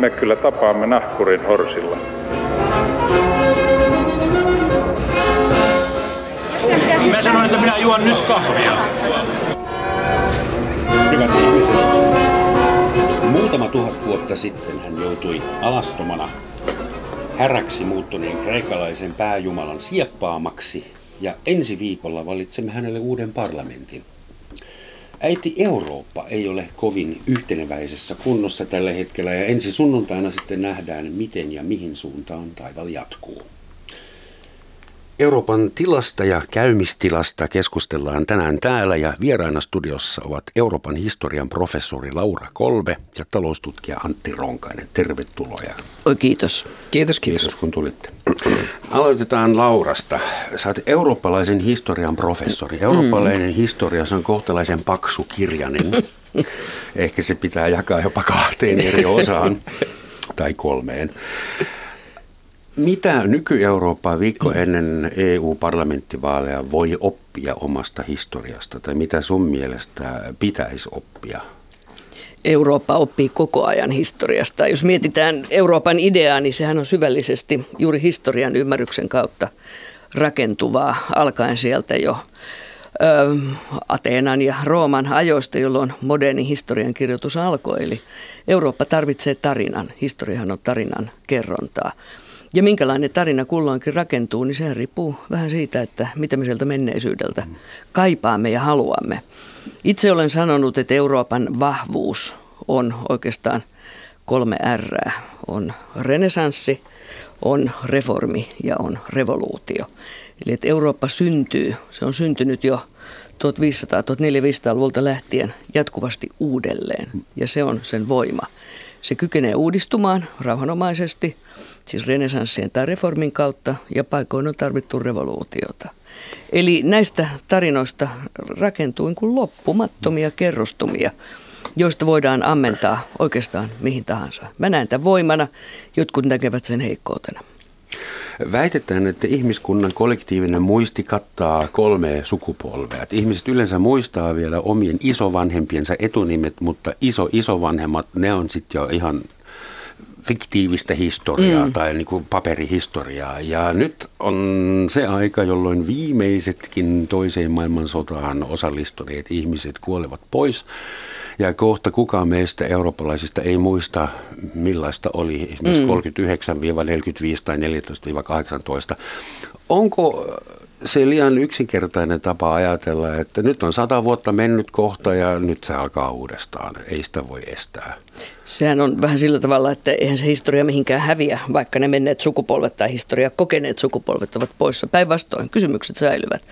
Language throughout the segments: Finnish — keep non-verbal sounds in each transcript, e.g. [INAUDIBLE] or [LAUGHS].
me kyllä tapaamme nahkurin horsilla. Mä sanoin, että minä juon nyt kahvia. Hyvät ihmiset, muutama tuhat vuotta sitten hän joutui alastomana häräksi muuttuneen kreikkalaisen pääjumalan sieppaamaksi ja ensi viikolla valitsemme hänelle uuden parlamentin. Äiti Eurooppa ei ole kovin yhteneväisessä kunnossa tällä hetkellä ja ensi sunnuntaina sitten nähdään, miten ja mihin suuntaan taival jatkuu. Euroopan tilasta ja käymistilasta keskustellaan tänään täällä ja vieraina studiossa ovat Euroopan historian professori Laura Kolbe ja taloustutkija Antti Ronkainen. Tervetuloa. Oi, kiitos. Kiitos, kiitos. Kiitos kun tulitte. Aloitetaan Laurasta. Sä oot eurooppalaisen historian professori. Eurooppalainen mm. historia, se on kohtalaisen paksu kirjainen. [LAUGHS] Ehkä se pitää jakaa jopa kahteen eri osaan [LAUGHS] tai kolmeen. Mitä nyky-Eurooppaa viikko ennen EU-parlamenttivaaleja voi oppia omasta historiasta, tai mitä sun mielestä pitäisi oppia? Eurooppa oppii koko ajan historiasta. Jos mietitään Euroopan ideaa, niin sehän on syvällisesti juuri historian ymmärryksen kautta rakentuvaa, alkaen sieltä jo ö, Ateenan ja Rooman ajoista, jolloin moderni historian kirjoitus alkoi. Eli Eurooppa tarvitsee tarinan. Historiahan on tarinan kerrontaa. Ja minkälainen tarina kulloinkin rakentuu, niin sehän riippuu vähän siitä, että mitä me sieltä menneisyydeltä kaipaamme ja haluamme. Itse olen sanonut, että Euroopan vahvuus on oikeastaan kolme R. On renesanssi, on reformi ja on revoluutio. Eli että Eurooppa syntyy, se on syntynyt jo 1500-1400-luvulta lähtien jatkuvasti uudelleen ja se on sen voima. Se kykenee uudistumaan rauhanomaisesti, siis renesanssien tai reformin kautta, ja paikoin on tarvittu revoluutiota. Eli näistä tarinoista rakentuu kuin loppumattomia kerrostumia, joista voidaan ammentaa oikeastaan mihin tahansa. Mä näen tämän voimana, jotkut näkevät sen heikkoutena. Väitetään, että ihmiskunnan kollektiivinen muisti kattaa kolme sukupolvea. Että ihmiset yleensä muistaa vielä omien isovanhempiensa etunimet, mutta iso-isovanhemmat, ne on sitten jo ihan fiktiivistä historiaa mm. tai niin kuin paperihistoriaa. Ja nyt on se aika, jolloin viimeisetkin toiseen maailmansotaan osallistuneet ihmiset kuolevat pois. Ja kohta kukaan meistä eurooppalaisista ei muista, millaista oli esimerkiksi mm. 39-45 tai 14-18. Onko se liian yksinkertainen tapa ajatella, että nyt on sata vuotta mennyt kohta ja nyt se alkaa uudestaan. Ei sitä voi estää. Sehän on vähän sillä tavalla, että eihän se historia mihinkään häviä, vaikka ne menneet sukupolvet tai historia kokeneet sukupolvet ovat poissa. Päinvastoin kysymykset säilyvät.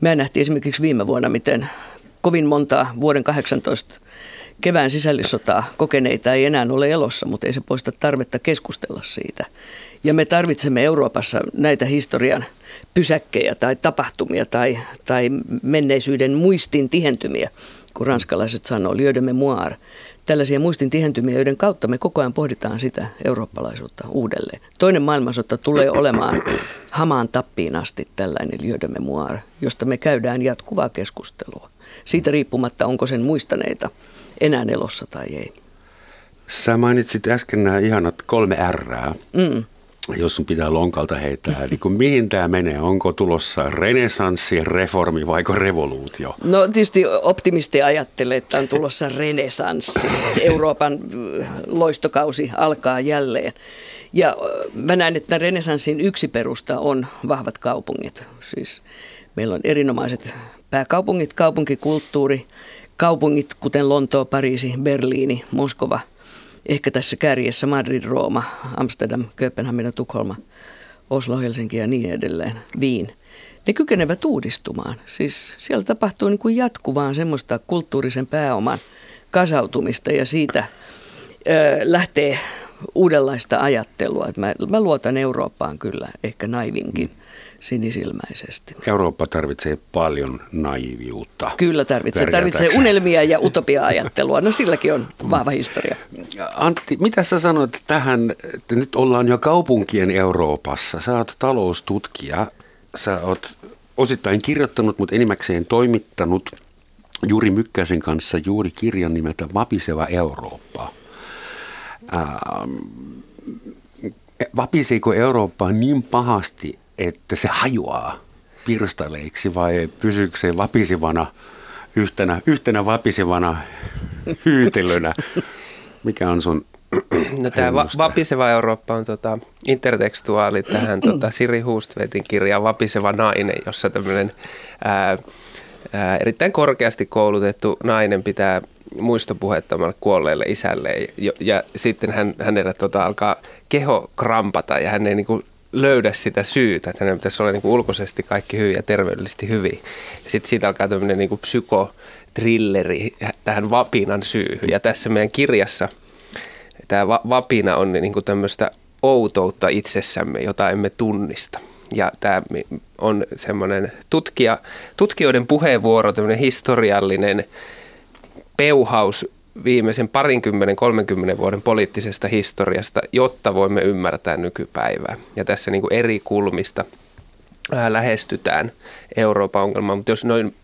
Me nähtiin esimerkiksi viime vuonna, miten kovin montaa vuoden 18 kevään sisällissotaa kokeneita ei enää ole elossa, mutta ei se poista tarvetta keskustella siitä. Ja me tarvitsemme Euroopassa näitä historian pysäkkejä tai tapahtumia tai, tai menneisyyden muistin tihentymiä, kun ranskalaiset sanoo, de mémoire. Tällaisia muistin tihentymiä, joiden kautta me koko ajan pohditaan sitä eurooppalaisuutta uudelleen. Toinen maailmansota tulee olemaan hamaan tappiin asti tällainen de mémoire, josta me käydään jatkuvaa keskustelua. Siitä riippumatta, onko sen muistaneita enää elossa tai ei. Sä mainitsit äsken nämä ihanat kolme R. Mm jos sun pitää lonkalta heittää, niin kuin mihin tämä menee? Onko tulossa renesanssi, reformi vai revoluutio? No tietysti optimisti ajattelee, että on tulossa renesanssi. Euroopan äh, loistokausi alkaa jälleen. Ja äh, mä näen, että renesanssin yksi perusta on vahvat kaupungit. Siis meillä on erinomaiset pääkaupungit, kaupunkikulttuuri, kaupungit kuten Lontoo, Pariisi, Berliini, Moskova – ehkä tässä kärjessä Madrid, Rooma, Amsterdam, Kööpenhamina, Tukholma, Oslo, Helsinki ja niin edelleen, Viin. Ne kykenevät uudistumaan. Siis siellä tapahtuu niin kuin jatkuvaan semmoista kulttuurisen pääoman kasautumista ja siitä ö, lähtee uudenlaista ajattelua. Mä, mä luotan Eurooppaan kyllä, ehkä naivinkin. Sinisilmäisesti. Eurooppa tarvitsee paljon naiviutta. Kyllä tarvitsee. Tarvitsee unelmia ja utopia-ajattelua. No silläkin on vahva historia. Antti, mitä sä sanoit tähän, että nyt ollaan jo kaupunkien Euroopassa. Sä oot taloustutkija. Sä oot osittain kirjoittanut, mutta enimmäkseen toimittanut Juuri Mykkäsen kanssa juuri kirjan nimeltä Vapiseva Eurooppa. Ähm, vapiseeko Eurooppa niin pahasti, että se hajoaa pirstaleiksi vai pysyykö se vapisivana yhtenä, yhtenä vapisivana [LAUGHS] hyytelönä? Mikä on sun No tämä va- Vapiseva Eurooppa on tota, intertekstuaali tähän [CLEARS THROAT] tota, Siri Hustvedin kirjaan Vapiseva nainen, jossa tämmöinen erittäin korkeasti koulutettu nainen pitää muistopuhetta omalle kuolleelle isälle ja, ja sitten hän, hänellä tota, alkaa keho krampata ja hän ei niinku löydä sitä syytä, että hänen pitäisi olla niinku ulkoisesti kaikki hyvin ja terveellisesti hyvin. Ja sitten siitä alkaa tämmöinen niinku psykotrilleri tähän vapinan syyhyn ja tässä meidän kirjassa – tämä vapina on niin kuin tämmöistä outoutta itsessämme, jota emme tunnista. Ja tämä on semmoinen tutkija, tutkijoiden puheenvuoro, tämmöinen historiallinen peuhaus viimeisen parinkymmenen, kolmenkymmenen vuoden poliittisesta historiasta, jotta voimme ymmärtää nykypäivää. Ja tässä niin kuin eri kulmista lähestytään Euroopan ongelmaa, mutta jos noin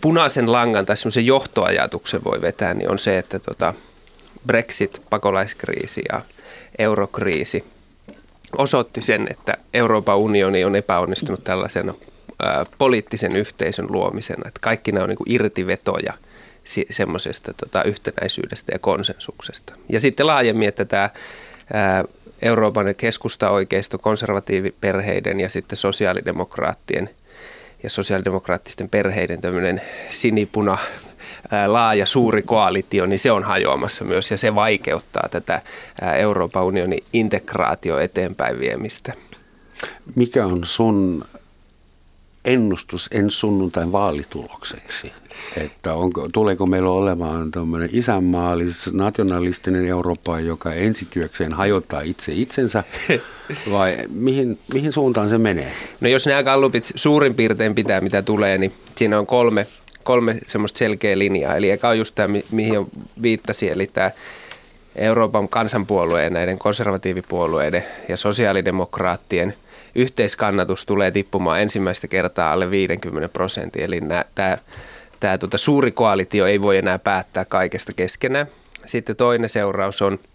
punaisen langan tai semmoisen johtoajatuksen voi vetää, niin on se, että tota, Brexit, pakolaiskriisi ja eurokriisi osoitti sen, että Euroopan unioni on epäonnistunut tällaisena poliittisen yhteisön luomisena. Että kaikki nämä on niin irtivetoja semmoisesta tota, yhtenäisyydestä ja konsensuksesta. Ja sitten laajemmin, että tämä Euroopan keskusta-oikeisto, konservatiiviperheiden ja sitten sosiaalidemokraattien ja sosiaalidemokraattisten perheiden tämmöinen sinipuna laaja suuri koalitio, niin se on hajoamassa myös ja se vaikeuttaa tätä Euroopan unionin integraatio eteenpäin viemistä. Mikä on sun ennustus ensi sunnuntain vaalitulokseksi? Että onko, tuleeko meillä olemaan tämmöinen isänmaallis, nationalistinen Eurooppa, joka ensityökseen hajottaa itse itsensä, [LAUGHS] vai mihin, mihin suuntaan se menee? No jos nämä gallupit suurin piirtein pitää, mitä tulee, niin siinä on kolme kolme semmoista selkeää linjaa. Eli eka on just tämä, mihin viittasi, eli tämä Euroopan kansanpuolueen, näiden konservatiivipuolueiden ja sosiaalidemokraattien yhteiskannatus tulee tippumaan ensimmäistä kertaa alle 50 prosenttia. Eli nämä, tämä, tämä tuota, suuri koalitio ei voi enää päättää kaikesta keskenään. Sitten toinen seuraus on –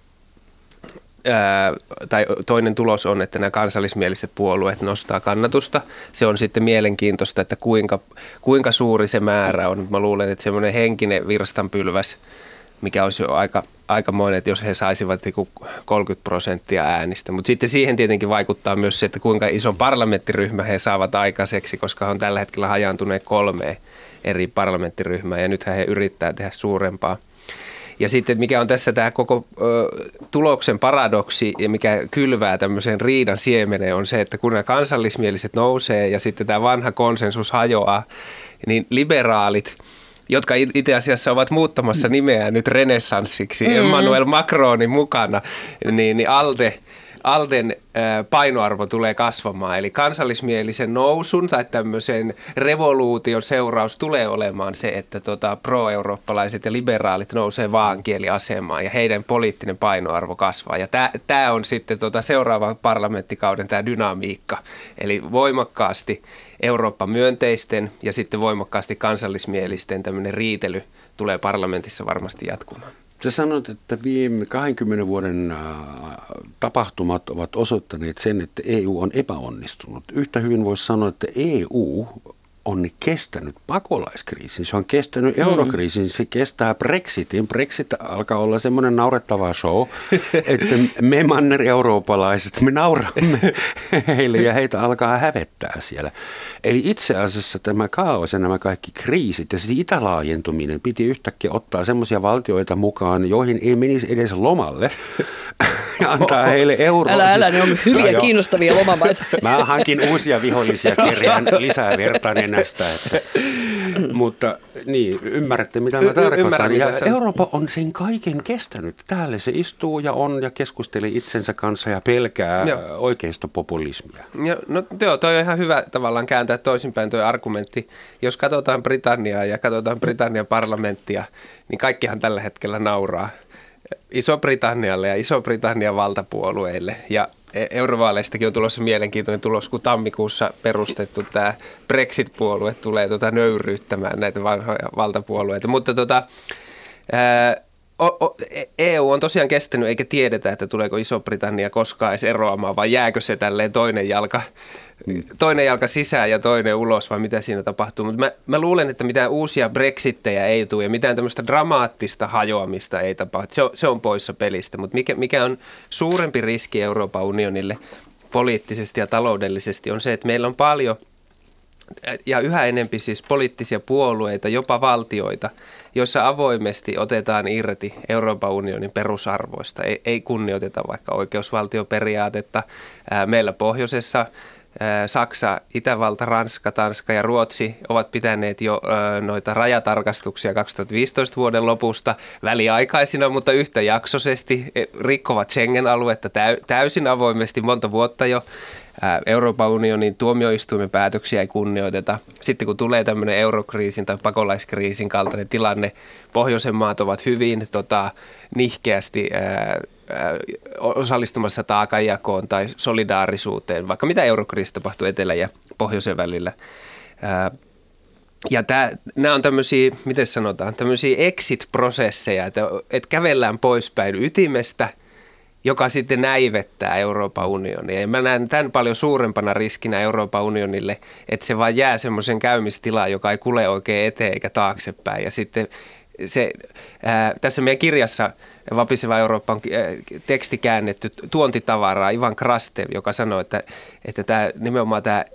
ää, tai toinen tulos on, että nämä kansallismieliset puolueet nostaa kannatusta. Se on sitten mielenkiintoista, että kuinka, kuinka suuri se määrä on. Mä luulen, että semmoinen henkinen virstanpylväs, mikä olisi jo aika, aikamoinen, että jos he saisivat 30 prosenttia äänistä. Mutta sitten siihen tietenkin vaikuttaa myös se, että kuinka iso parlamenttiryhmä he saavat aikaiseksi, koska he on tällä hetkellä hajaantuneet kolmeen eri parlamenttiryhmää ja nythän he yrittää tehdä suurempaa – ja sitten mikä on tässä tämä koko ö, tuloksen paradoksi ja mikä kylvää tämmöisen riidan siemeneen on se, että kun nämä kansallismieliset nousee ja sitten tämä vanha konsensus hajoaa, niin liberaalit – jotka itse asiassa ovat muuttamassa nimeä nyt renessanssiksi, mm. Emmanuel Macronin mukana, niin, niin ALDE Alden painoarvo tulee kasvamaan. Eli kansallismielisen nousun tai tämmöisen revoluution seuraus tulee olemaan se, että tota pro-eurooppalaiset ja liberaalit nousee vaankieliasemaan ja heidän poliittinen painoarvo kasvaa. Ja tämä on sitten tota seuraavan parlamenttikauden tämä dynamiikka. Eli voimakkaasti Eurooppa-myönteisten ja sitten voimakkaasti kansallismielisten tämmöinen riitely tulee parlamentissa varmasti jatkumaan. Sä sanoit, että viime 20 vuoden äh, tapahtumat ovat osoittaneet sen, että EU on epäonnistunut. Yhtä hyvin voisi sanoa, että EU on kestänyt pakolaiskriisin, se on kestänyt mm. eurokriisin, se kestää Brexitin. Brexit alkaa olla semmoinen naurettava show, [LAUGHS] että me manner-eurooppalaiset, me nauramme heille ja heitä alkaa hävettää siellä. Eli itse asiassa tämä kaos ja nämä kaikki kriisit ja sitten itälaajentuminen piti yhtäkkiä ottaa semmoisia valtioita mukaan, joihin ei menisi edes lomalle [LAUGHS] ja antaa heille euroa. Älä, älä, ne on hyviä, no, kiinnostavia lomamaita. Mä hankin uusia vihollisia kerjään lisää vertainen [LAUGHS] näistä. Että, [LAUGHS] mutta niin, ymmärrätte mitä mä tarkoitan. Ymmärrän, ja sen... Eurooppa on sen kaiken kestänyt. Täällä se istuu ja on ja keskustelee itsensä kanssa ja pelkää joo. oikeistopopulismia. Ja, no joo, toi on ihan hyvä tavallaan kääntää toisinpäin tuo argumentti. Jos katsotaan Britanniaa ja katsotaan Britannian parlamenttia, niin kaikkihan tällä hetkellä nauraa Iso-Britannialle ja Iso-Britannian valtapuolueille. Ja eurovaaleistakin on tulossa mielenkiintoinen tulos, kun tammikuussa perustettu tämä Brexit-puolue tulee tota nöyryyttämään näitä vanhoja valtapuolueita. Mutta tota, ää, EU on tosiaan kestänyt eikä tiedetä, että tuleeko Iso-Britannia koskaan edes eroamaan vai jääkö se tälleen toinen jalka, toinen jalka sisään ja toinen ulos vai mitä siinä tapahtuu. Mutta mä, mä luulen, että mitään uusia brexittejä ei tule ja mitään tämmöistä dramaattista hajoamista ei tapahdu. Se on, se on poissa pelistä, mutta mikä, mikä on suurempi riski Euroopan unionille poliittisesti ja taloudellisesti on se, että meillä on paljon – ja yhä enempi siis poliittisia puolueita, jopa valtioita, joissa avoimesti otetaan irti Euroopan unionin perusarvoista. Ei, ei kunnioiteta vaikka oikeusvaltioperiaatetta. Meillä pohjoisessa Saksa, Itävalta, Ranska, Tanska ja Ruotsi ovat pitäneet jo noita rajatarkastuksia 2015 vuoden lopusta väliaikaisina, mutta yhtäjaksoisesti e, rikkovat Schengen-aluetta täysin avoimesti monta vuotta jo. Euroopan unionin tuomioistuimen päätöksiä ei kunnioiteta. Sitten kun tulee tämmöinen eurokriisin tai pakolaiskriisin kaltainen tilanne, pohjoisen maat ovat hyvin tota, nihkeästi ää, osallistumassa taakanjakoon tai solidaarisuuteen, vaikka mitä eurokriisi tapahtuu etelä- ja pohjoisen välillä. Ja nämä on tämmöisiä, miten sanotaan, tämmöisiä exit-prosesseja, että, että kävellään poispäin ytimestä – joka sitten näivettää Euroopan unionia. Ja mä näen tämän paljon suurempana riskinä Euroopan unionille, että se vaan jää semmoisen käymistilaan, joka ei kule oikein eteen eikä taaksepäin. Ja sitten se, ää, tässä meidän kirjassa Vapiseva Eurooppa on teksti käännetty tuontitavaraa Ivan Krastev, joka sanoi, että, että tämä, nimenomaan tämä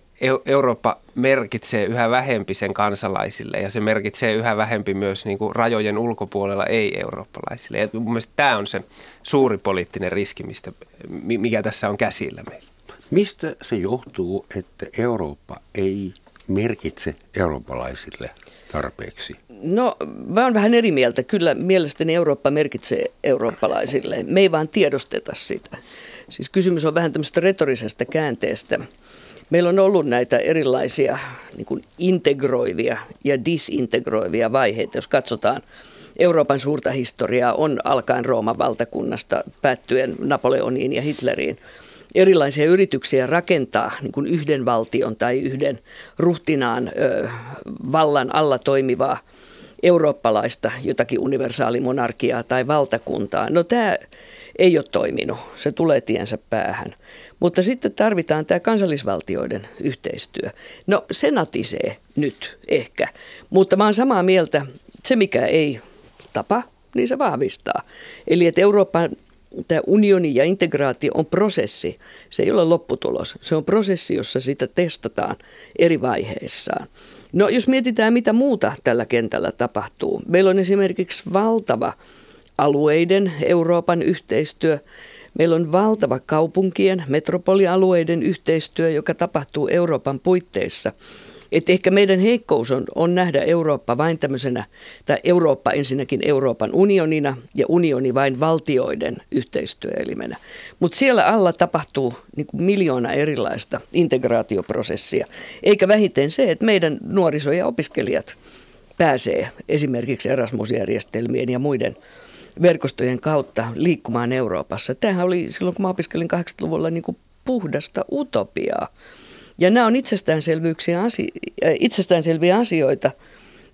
Eurooppa merkitsee yhä vähempi sen kansalaisille ja se merkitsee yhä vähempi myös niin kuin rajojen ulkopuolella ei-eurooppalaisille. Ja mun mielestä tämä on se suuri poliittinen riski, mistä, mikä tässä on käsillä meillä. Mistä se johtuu, että Eurooppa ei merkitse eurooppalaisille tarpeeksi? No, mä oon vähän eri mieltä. Kyllä mielestäni Eurooppa merkitsee eurooppalaisille. Me ei vaan tiedosteta sitä. Siis kysymys on vähän tämmöistä retorisesta käänteestä. Meillä on ollut näitä erilaisia niin kuin integroivia ja disintegroivia vaiheita, jos katsotaan Euroopan suurta historiaa on alkaen Rooman valtakunnasta päättyen Napoleoniin ja Hitleriin erilaisia yrityksiä rakentaa niin kuin yhden valtion tai yhden ruhtinaan ö, vallan alla toimivaa eurooppalaista jotakin universaalimonarkiaa tai valtakuntaa. No tämä ei ole toiminut, se tulee tiensä päähän. Mutta sitten tarvitaan tämä kansallisvaltioiden yhteistyö. No se natisee nyt ehkä, mutta mä oon samaa mieltä, se mikä ei tapa, niin se vahvistaa. Eli että Euroopan tämä unioni ja integraatio on prosessi. Se ei ole lopputulos. Se on prosessi, jossa sitä testataan eri vaiheissaan. No jos mietitään, mitä muuta tällä kentällä tapahtuu. Meillä on esimerkiksi valtava alueiden Euroopan yhteistyö. Meillä on valtava kaupunkien, metropolialueiden yhteistyö, joka tapahtuu Euroopan puitteissa – et ehkä meidän heikkous on, on nähdä Eurooppa vain tämmöisenä, tai Eurooppa ensinnäkin Euroopan unionina ja unioni vain valtioiden yhteistyöelimenä. Mutta siellä alla tapahtuu niin kuin miljoona erilaista integraatioprosessia, eikä vähiten se, että meidän nuoriso ja opiskelijat pääsee esimerkiksi Erasmus-järjestelmien ja muiden verkostojen kautta liikkumaan Euroopassa. Tämähän oli silloin, kun mä opiskelin 80-luvulla niin kuin puhdasta utopiaa. Ja nämä on äh, itsestäänselviä asioita,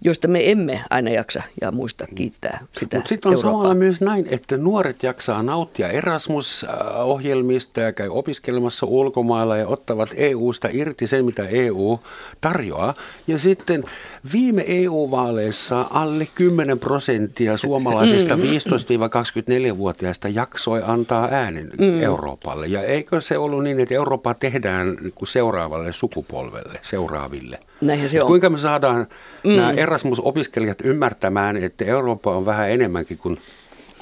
joista me emme aina jaksa ja muista kiittää sitä Mutta sitten on Eurooppaa. samalla myös näin, että nuoret jaksaa nauttia Erasmus-ohjelmista ja käy opiskelemassa ulkomailla ja ottavat EU-sta irti sen, mitä EU tarjoaa. Ja sitten viime EU-vaaleissa alle 10 prosenttia suomalaisista 15-24-vuotiaista jaksoi antaa äänen mm. Euroopalle. Ja eikö se ollut niin, että Eurooppa tehdään seuraavalle sukupolvelle, seuraaville? Näinhän se on. Kuinka me saadaan mm. nämä Erasmus-opiskelijat ymmärtämään, että Eurooppa on vähän enemmänkin kuin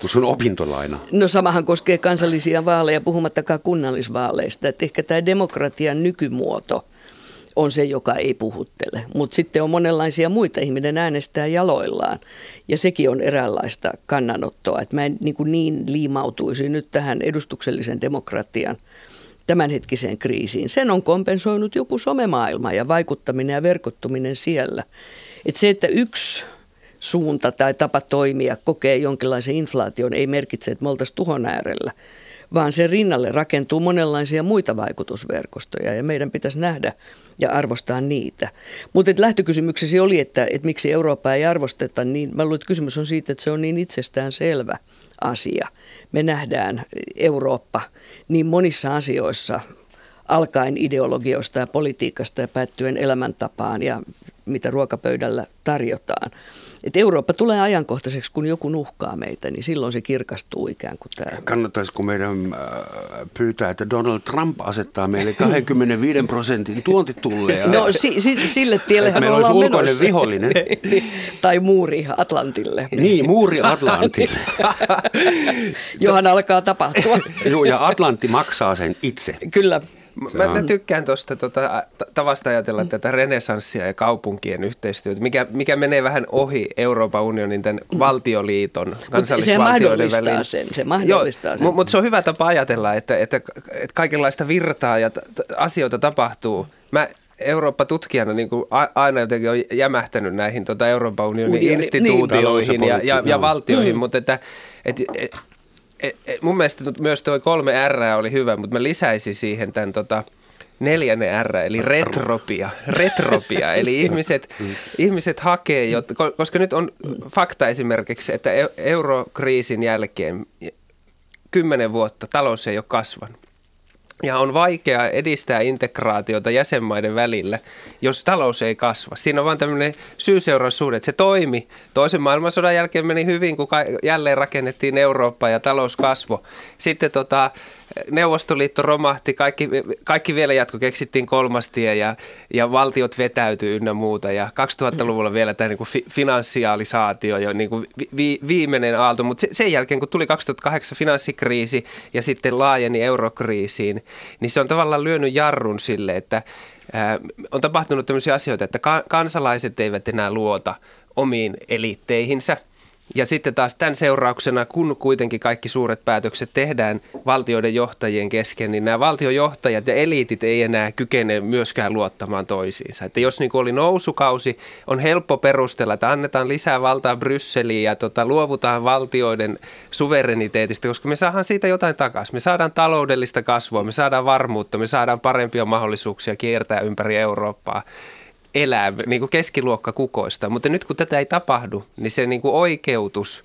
kuin sun opintolaina. No samahan koskee kansallisia vaaleja, puhumattakaan kunnallisvaaleista. Että ehkä tämä demokratian nykymuoto on se, joka ei puhuttele. Mutta sitten on monenlaisia muita. Ihminen äänestää jaloillaan. Ja sekin on eräänlaista kannanottoa. Että mä en niin, niin liimautuisi nyt tähän edustuksellisen demokratian – tämänhetkiseen kriisiin. Sen on kompensoinut joku somemaailma ja vaikuttaminen ja verkottuminen siellä. Et se, että yksi suunta tai tapa toimia kokee jonkinlaisen inflaation, ei merkitse, että me oltaisiin tuhon äärellä, vaan sen rinnalle rakentuu monenlaisia muita vaikutusverkostoja ja meidän pitäisi nähdä ja arvostaa niitä. Mutta lähtökysymyksesi oli, että, että miksi Eurooppaa ei arvosteta, niin mä luulen, että kysymys on siitä, että se on niin itsestään selvä asia. Me nähdään Eurooppa niin monissa asioissa alkaen ideologioista ja politiikasta ja päättyen elämäntapaan ja mitä ruokapöydällä tarjotaan. Et Eurooppa tulee ajankohtaiseksi, kun joku nuhkaa meitä, niin silloin se kirkastuu ikään kuin tämä. Kannattaisiko meidän äh, pyytää, että Donald Trump asettaa meille 25 prosentin tuontitulleja? No si, si, sille tielle meillä ollaan olisi ulkoinen menossa. vihollinen. [LAUGHS] tai muuri Atlantille, Niin, muuri Atlantille. [LAUGHS] johon alkaa tapahtua. Joo, ja Atlantti maksaa sen itse. Kyllä. Mä, mä tykkään tuosta tota, tavasta ajatella tätä renesanssia ja kaupunkien yhteistyötä, mikä, mikä menee vähän ohi Euroopan unionin tämän valtioliiton kansallisvaltioiden mahdollistaa välin. sen, se mahdollistaa sen. Mutta mut se on hyvä tapa ajatella, että, että, että kaikenlaista virtaa ja t- asioita tapahtuu. Mä Eurooppa-tutkijana niin kuin aina jotenkin on jämähtänyt näihin tota Euroopan unionin Unioni, niin. instituutioihin Talous- ja, ja ja, valtioihin, mutta että et, et, et, et, mun mielestä myös tuo kolme R oli hyvä, mutta mä lisäisin siihen tämän tota, neljännen R, eli retropia. Retropia, eli [LAUGHS] ihmiset, ihmiset hakee, jotta, koska nyt on fakta esimerkiksi, että eu- eurokriisin jälkeen kymmenen vuotta talous ei ole kasvanut. Ja on vaikea edistää integraatiota jäsenmaiden välillä, jos talous ei kasva. Siinä on vain tämmöinen syy-seuraussuhde, että se toimi. Toisen maailmansodan jälkeen meni hyvin, kun jälleen rakennettiin Eurooppa ja talous kasvoi. Sitten tota, Neuvostoliitto romahti, kaikki, kaikki vielä jatko, keksittiin kolmas tie ja, ja valtiot vetäytyi ynnä muuta. Ja 2000-luvulla vielä tämä niin kuin fi, finanssiaalisaatio ja niin kuin vi, viimeinen aalto. Mutta se, sen jälkeen, kun tuli 2008 finanssikriisi ja sitten laajeni eurokriisiin, niin se on tavallaan lyönyt jarrun sille, että ää, on tapahtunut tämmöisiä asioita, että ka, kansalaiset eivät enää luota omiin eliitteihinsä – ja sitten taas tämän seurauksena, kun kuitenkin kaikki suuret päätökset tehdään valtioiden johtajien kesken, niin nämä valtiojohtajat ja eliitit ei enää kykene myöskään luottamaan toisiinsa. Että jos niin oli nousukausi, on helppo perustella, että annetaan lisää valtaa Brysseliin ja tota, luovutaan valtioiden suvereniteetista, koska me saadaan siitä jotain takaisin. Me saadaan taloudellista kasvua, me saadaan varmuutta, me saadaan parempia mahdollisuuksia kiertää ympäri Eurooppaa elää niin kuin keskiluokka kukoista. Mutta nyt kun tätä ei tapahdu, niin se niin kuin oikeutus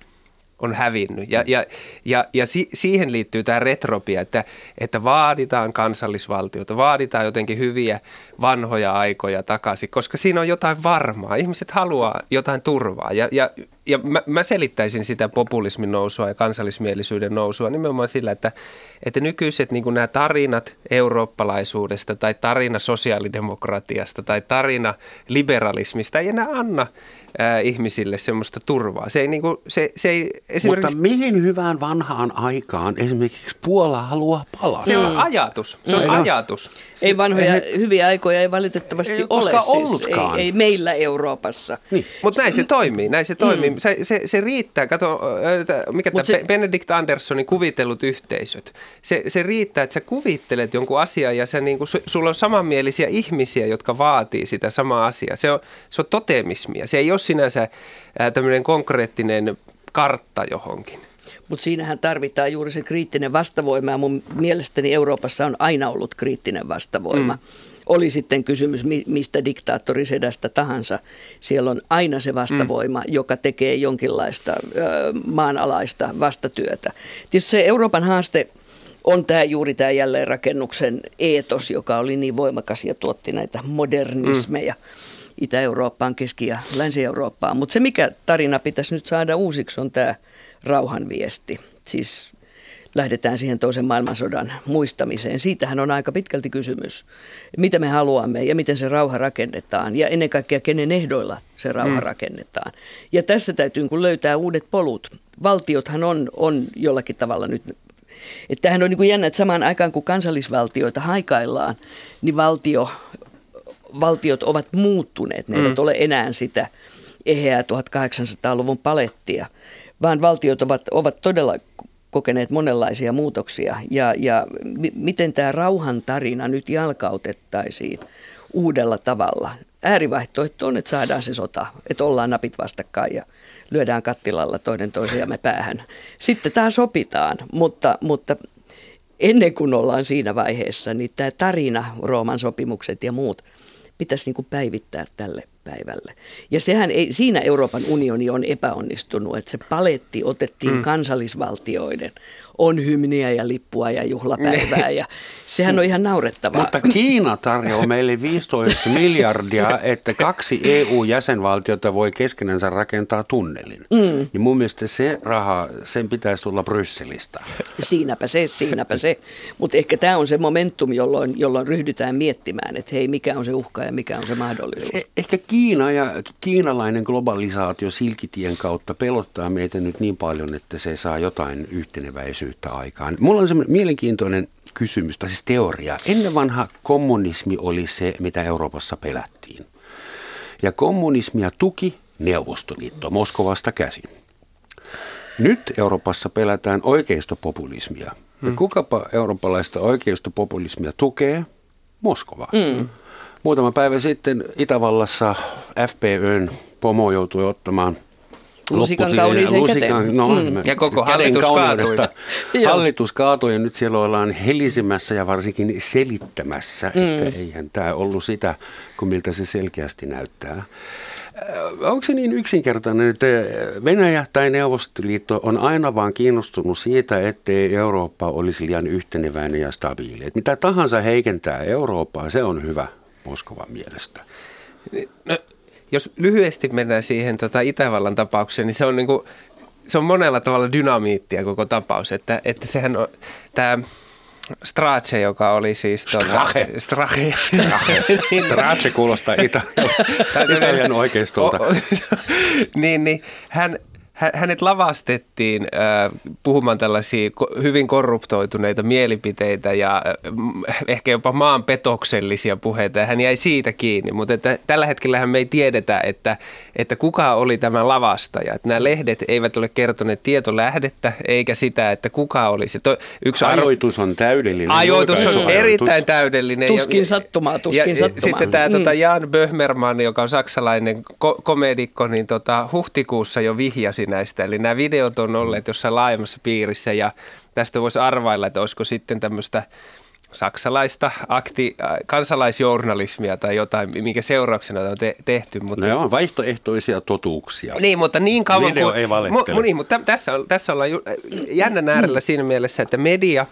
on hävinnyt. Ja, ja, ja, ja si, siihen liittyy tämä retropia, että, että vaaditaan kansallisvaltiota, vaaditaan jotenkin hyviä vanhoja aikoja takaisin, koska siinä on jotain varmaa. Ihmiset haluaa jotain turvaa. Ja, ja, ja mä, mä selittäisin sitä populismin nousua ja kansallismielisyyden nousua nimenomaan sillä, että, että nykyiset niin nämä tarinat eurooppalaisuudesta tai tarina sosiaalidemokratiasta tai tarina liberalismista ei enää anna ää, ihmisille semmoista turvaa. Se ei, niin kuin, se, se ei esimerkiksi... Mutta mihin hyvään vanhaan aikaan esimerkiksi Puola haluaa palata? Se on ajatus. Se on Mm. ajatus. Ei vanhoja hyviä aikoja ei valitettavasti Ei ole siis, ei, ollutkaan. ei meillä Euroopassa. Niin. Mutta näin se toimii, näin se toimii. Se, se, se riittää, kato, mikä tämä se- Benedict Anderssonin kuvitellut yhteisöt. Se, se riittää, että sä kuvittelet jonkun asian ja sä, niinku, su- sulla on samanmielisiä ihmisiä, jotka vaatii sitä samaa asiaa. Se on, se on totemismia. Se ei ole sinänsä äh, tämmöinen konkreettinen kartta johonkin. Mutta siinähän tarvitaan juuri se kriittinen vastavoima ja mun mielestäni Euroopassa on aina ollut kriittinen vastavoima. Mm. Oli sitten kysymys mi- mistä diktaattorisedästä tahansa. Siellä on aina se vastavoima, mm. joka tekee jonkinlaista ö, maanalaista vastatyötä. Tietysti se Euroopan haaste on tämä juuri tämä jälleenrakennuksen eetos, joka oli niin voimakas ja tuotti näitä modernismeja. Mm. Itä-Eurooppaan, Keski- ja Länsi-Eurooppaan. Mutta se, mikä tarina pitäisi nyt saada uusiksi, on tämä rauhanviesti. Siis lähdetään siihen toisen maailmansodan muistamiseen. Siitähän on aika pitkälti kysymys. Mitä me haluamme ja miten se rauha rakennetaan ja ennen kaikkea kenen ehdoilla se rauha mm. rakennetaan. Ja tässä täytyy kun löytää uudet polut. Valtiothan on, on jollakin tavalla nyt että tämähän on niin kuin jännä, että samaan aikaan kun kansallisvaltioita haikaillaan, niin valtio, valtiot ovat muuttuneet. Ne mm. eivät ole enää sitä eheää 1800-luvun palettia, vaan valtiot ovat, ovat todella kokeneet monenlaisia muutoksia. Ja, ja m- miten tämä rauhan tarina nyt jalkautettaisiin uudella tavalla. Äärivaihtoehto on, että saadaan se sota, että ollaan napit vastakkain ja lyödään kattilalla toinen toisiamme päähän. Sitten taas sopitaan, mutta, mutta ennen kuin ollaan siinä vaiheessa, niin tämä tarina, Rooman sopimukset ja muut, pitäisi niin kuin päivittää tälle päivälle. Ja sehän ei, siinä Euroopan unioni on epäonnistunut, että se paletti otettiin mm. kansallisvaltioiden on hymniä ja lippua ja juhlapäivää ja sehän on ihan naurettavaa. Mutta Kiina tarjoaa meille 15 [LAUGHS] miljardia, että kaksi EU-jäsenvaltiota voi keskenänsä rakentaa tunnelin. Mm. Niin mun mielestä se raha, sen pitäisi tulla Brysselistä. Siinäpä se, siinäpä se. Mutta ehkä tämä on se momentum, jolloin, jolloin ryhdytään miettimään, että hei, mikä on se uhka ja mikä on se mahdollisuus. Eh, ehkä Kiina ja kiinalainen globalisaatio silkitien kautta pelottaa meitä nyt niin paljon, että se saa jotain yhteneväisyyttä aikaan. Mulla on semmoinen mielenkiintoinen kysymys, tai siis teoria. Ennen vanha kommunismi oli se, mitä Euroopassa pelättiin. Ja kommunismia tuki Neuvostoliitto Moskovasta käsin. Nyt Euroopassa pelätään oikeistopopulismia. Ja hmm. kukapa eurooppalaista oikeistopopulismia tukee? Moskova. Mm. Muutama päivä sitten Itävallassa FPÖn pomo joutui ottamaan – lusikan kauniiseen lusikan, käteen. No, mm. Ja koko hallitus kaatui. hallitus kaatui ja nyt siellä ollaan helisemässä ja varsinkin selittämässä, mm. että eihän tämä ollut sitä, kuin miltä se selkeästi näyttää. Äh, onko se niin yksinkertainen, että Venäjä tai Neuvostoliitto on aina vaan kiinnostunut siitä, ettei Eurooppa olisi liian yhteneväinen ja stabiili? Että mitä tahansa heikentää Eurooppaa, se on hyvä Moskovan mielestä. No, jos lyhyesti mennään siihen tota Itävallan tapaukseen, niin se on, niin kuin, se on monella tavalla dynamiittia koko tapaus. Että, että sehän on tämä Strache, joka oli siis... Tuota, Strache. Strache. Strache. Niin. Strache kuulostaa Italian, Italian oikeistolta. [LAUGHS] niin, niin hän, hänet lavastettiin äh, puhumaan tällaisia hyvin korruptoituneita mielipiteitä ja äh, ehkä jopa maanpetoksellisia puheita ja hän jäi siitä kiinni, mutta että tällä hetkellä me ei tiedetä, että, että kuka oli tämä lavastaja. Että nämä lehdet eivät ole kertoneet tietolähdettä eikä sitä, että kuka oli se. To, yksi ajoitus on täydellinen. Ajoitus on ajoitus. erittäin täydellinen. Tuskin sattumaa, tuskin ja, sattumaa. Sitten tämä mm. tota Jan Böhmerman, joka on saksalainen ko- komedikko, niin tota, huhtikuussa jo vihjasi näistä. Eli nämä videot on olleet jossain laajemmassa piirissä ja tästä voisi arvailla, että olisiko sitten tämmöistä saksalaista akti, äh, kansalaisjournalismia tai jotain, minkä seurauksena on te- tehty. Mutta... Ne on vaihtoehtoisia totuuksia. Niin, mutta niin kauan Video kuin... ei mu- niin, mutta tässä, on, tässä ollaan jännän äärellä siinä mielessä, että media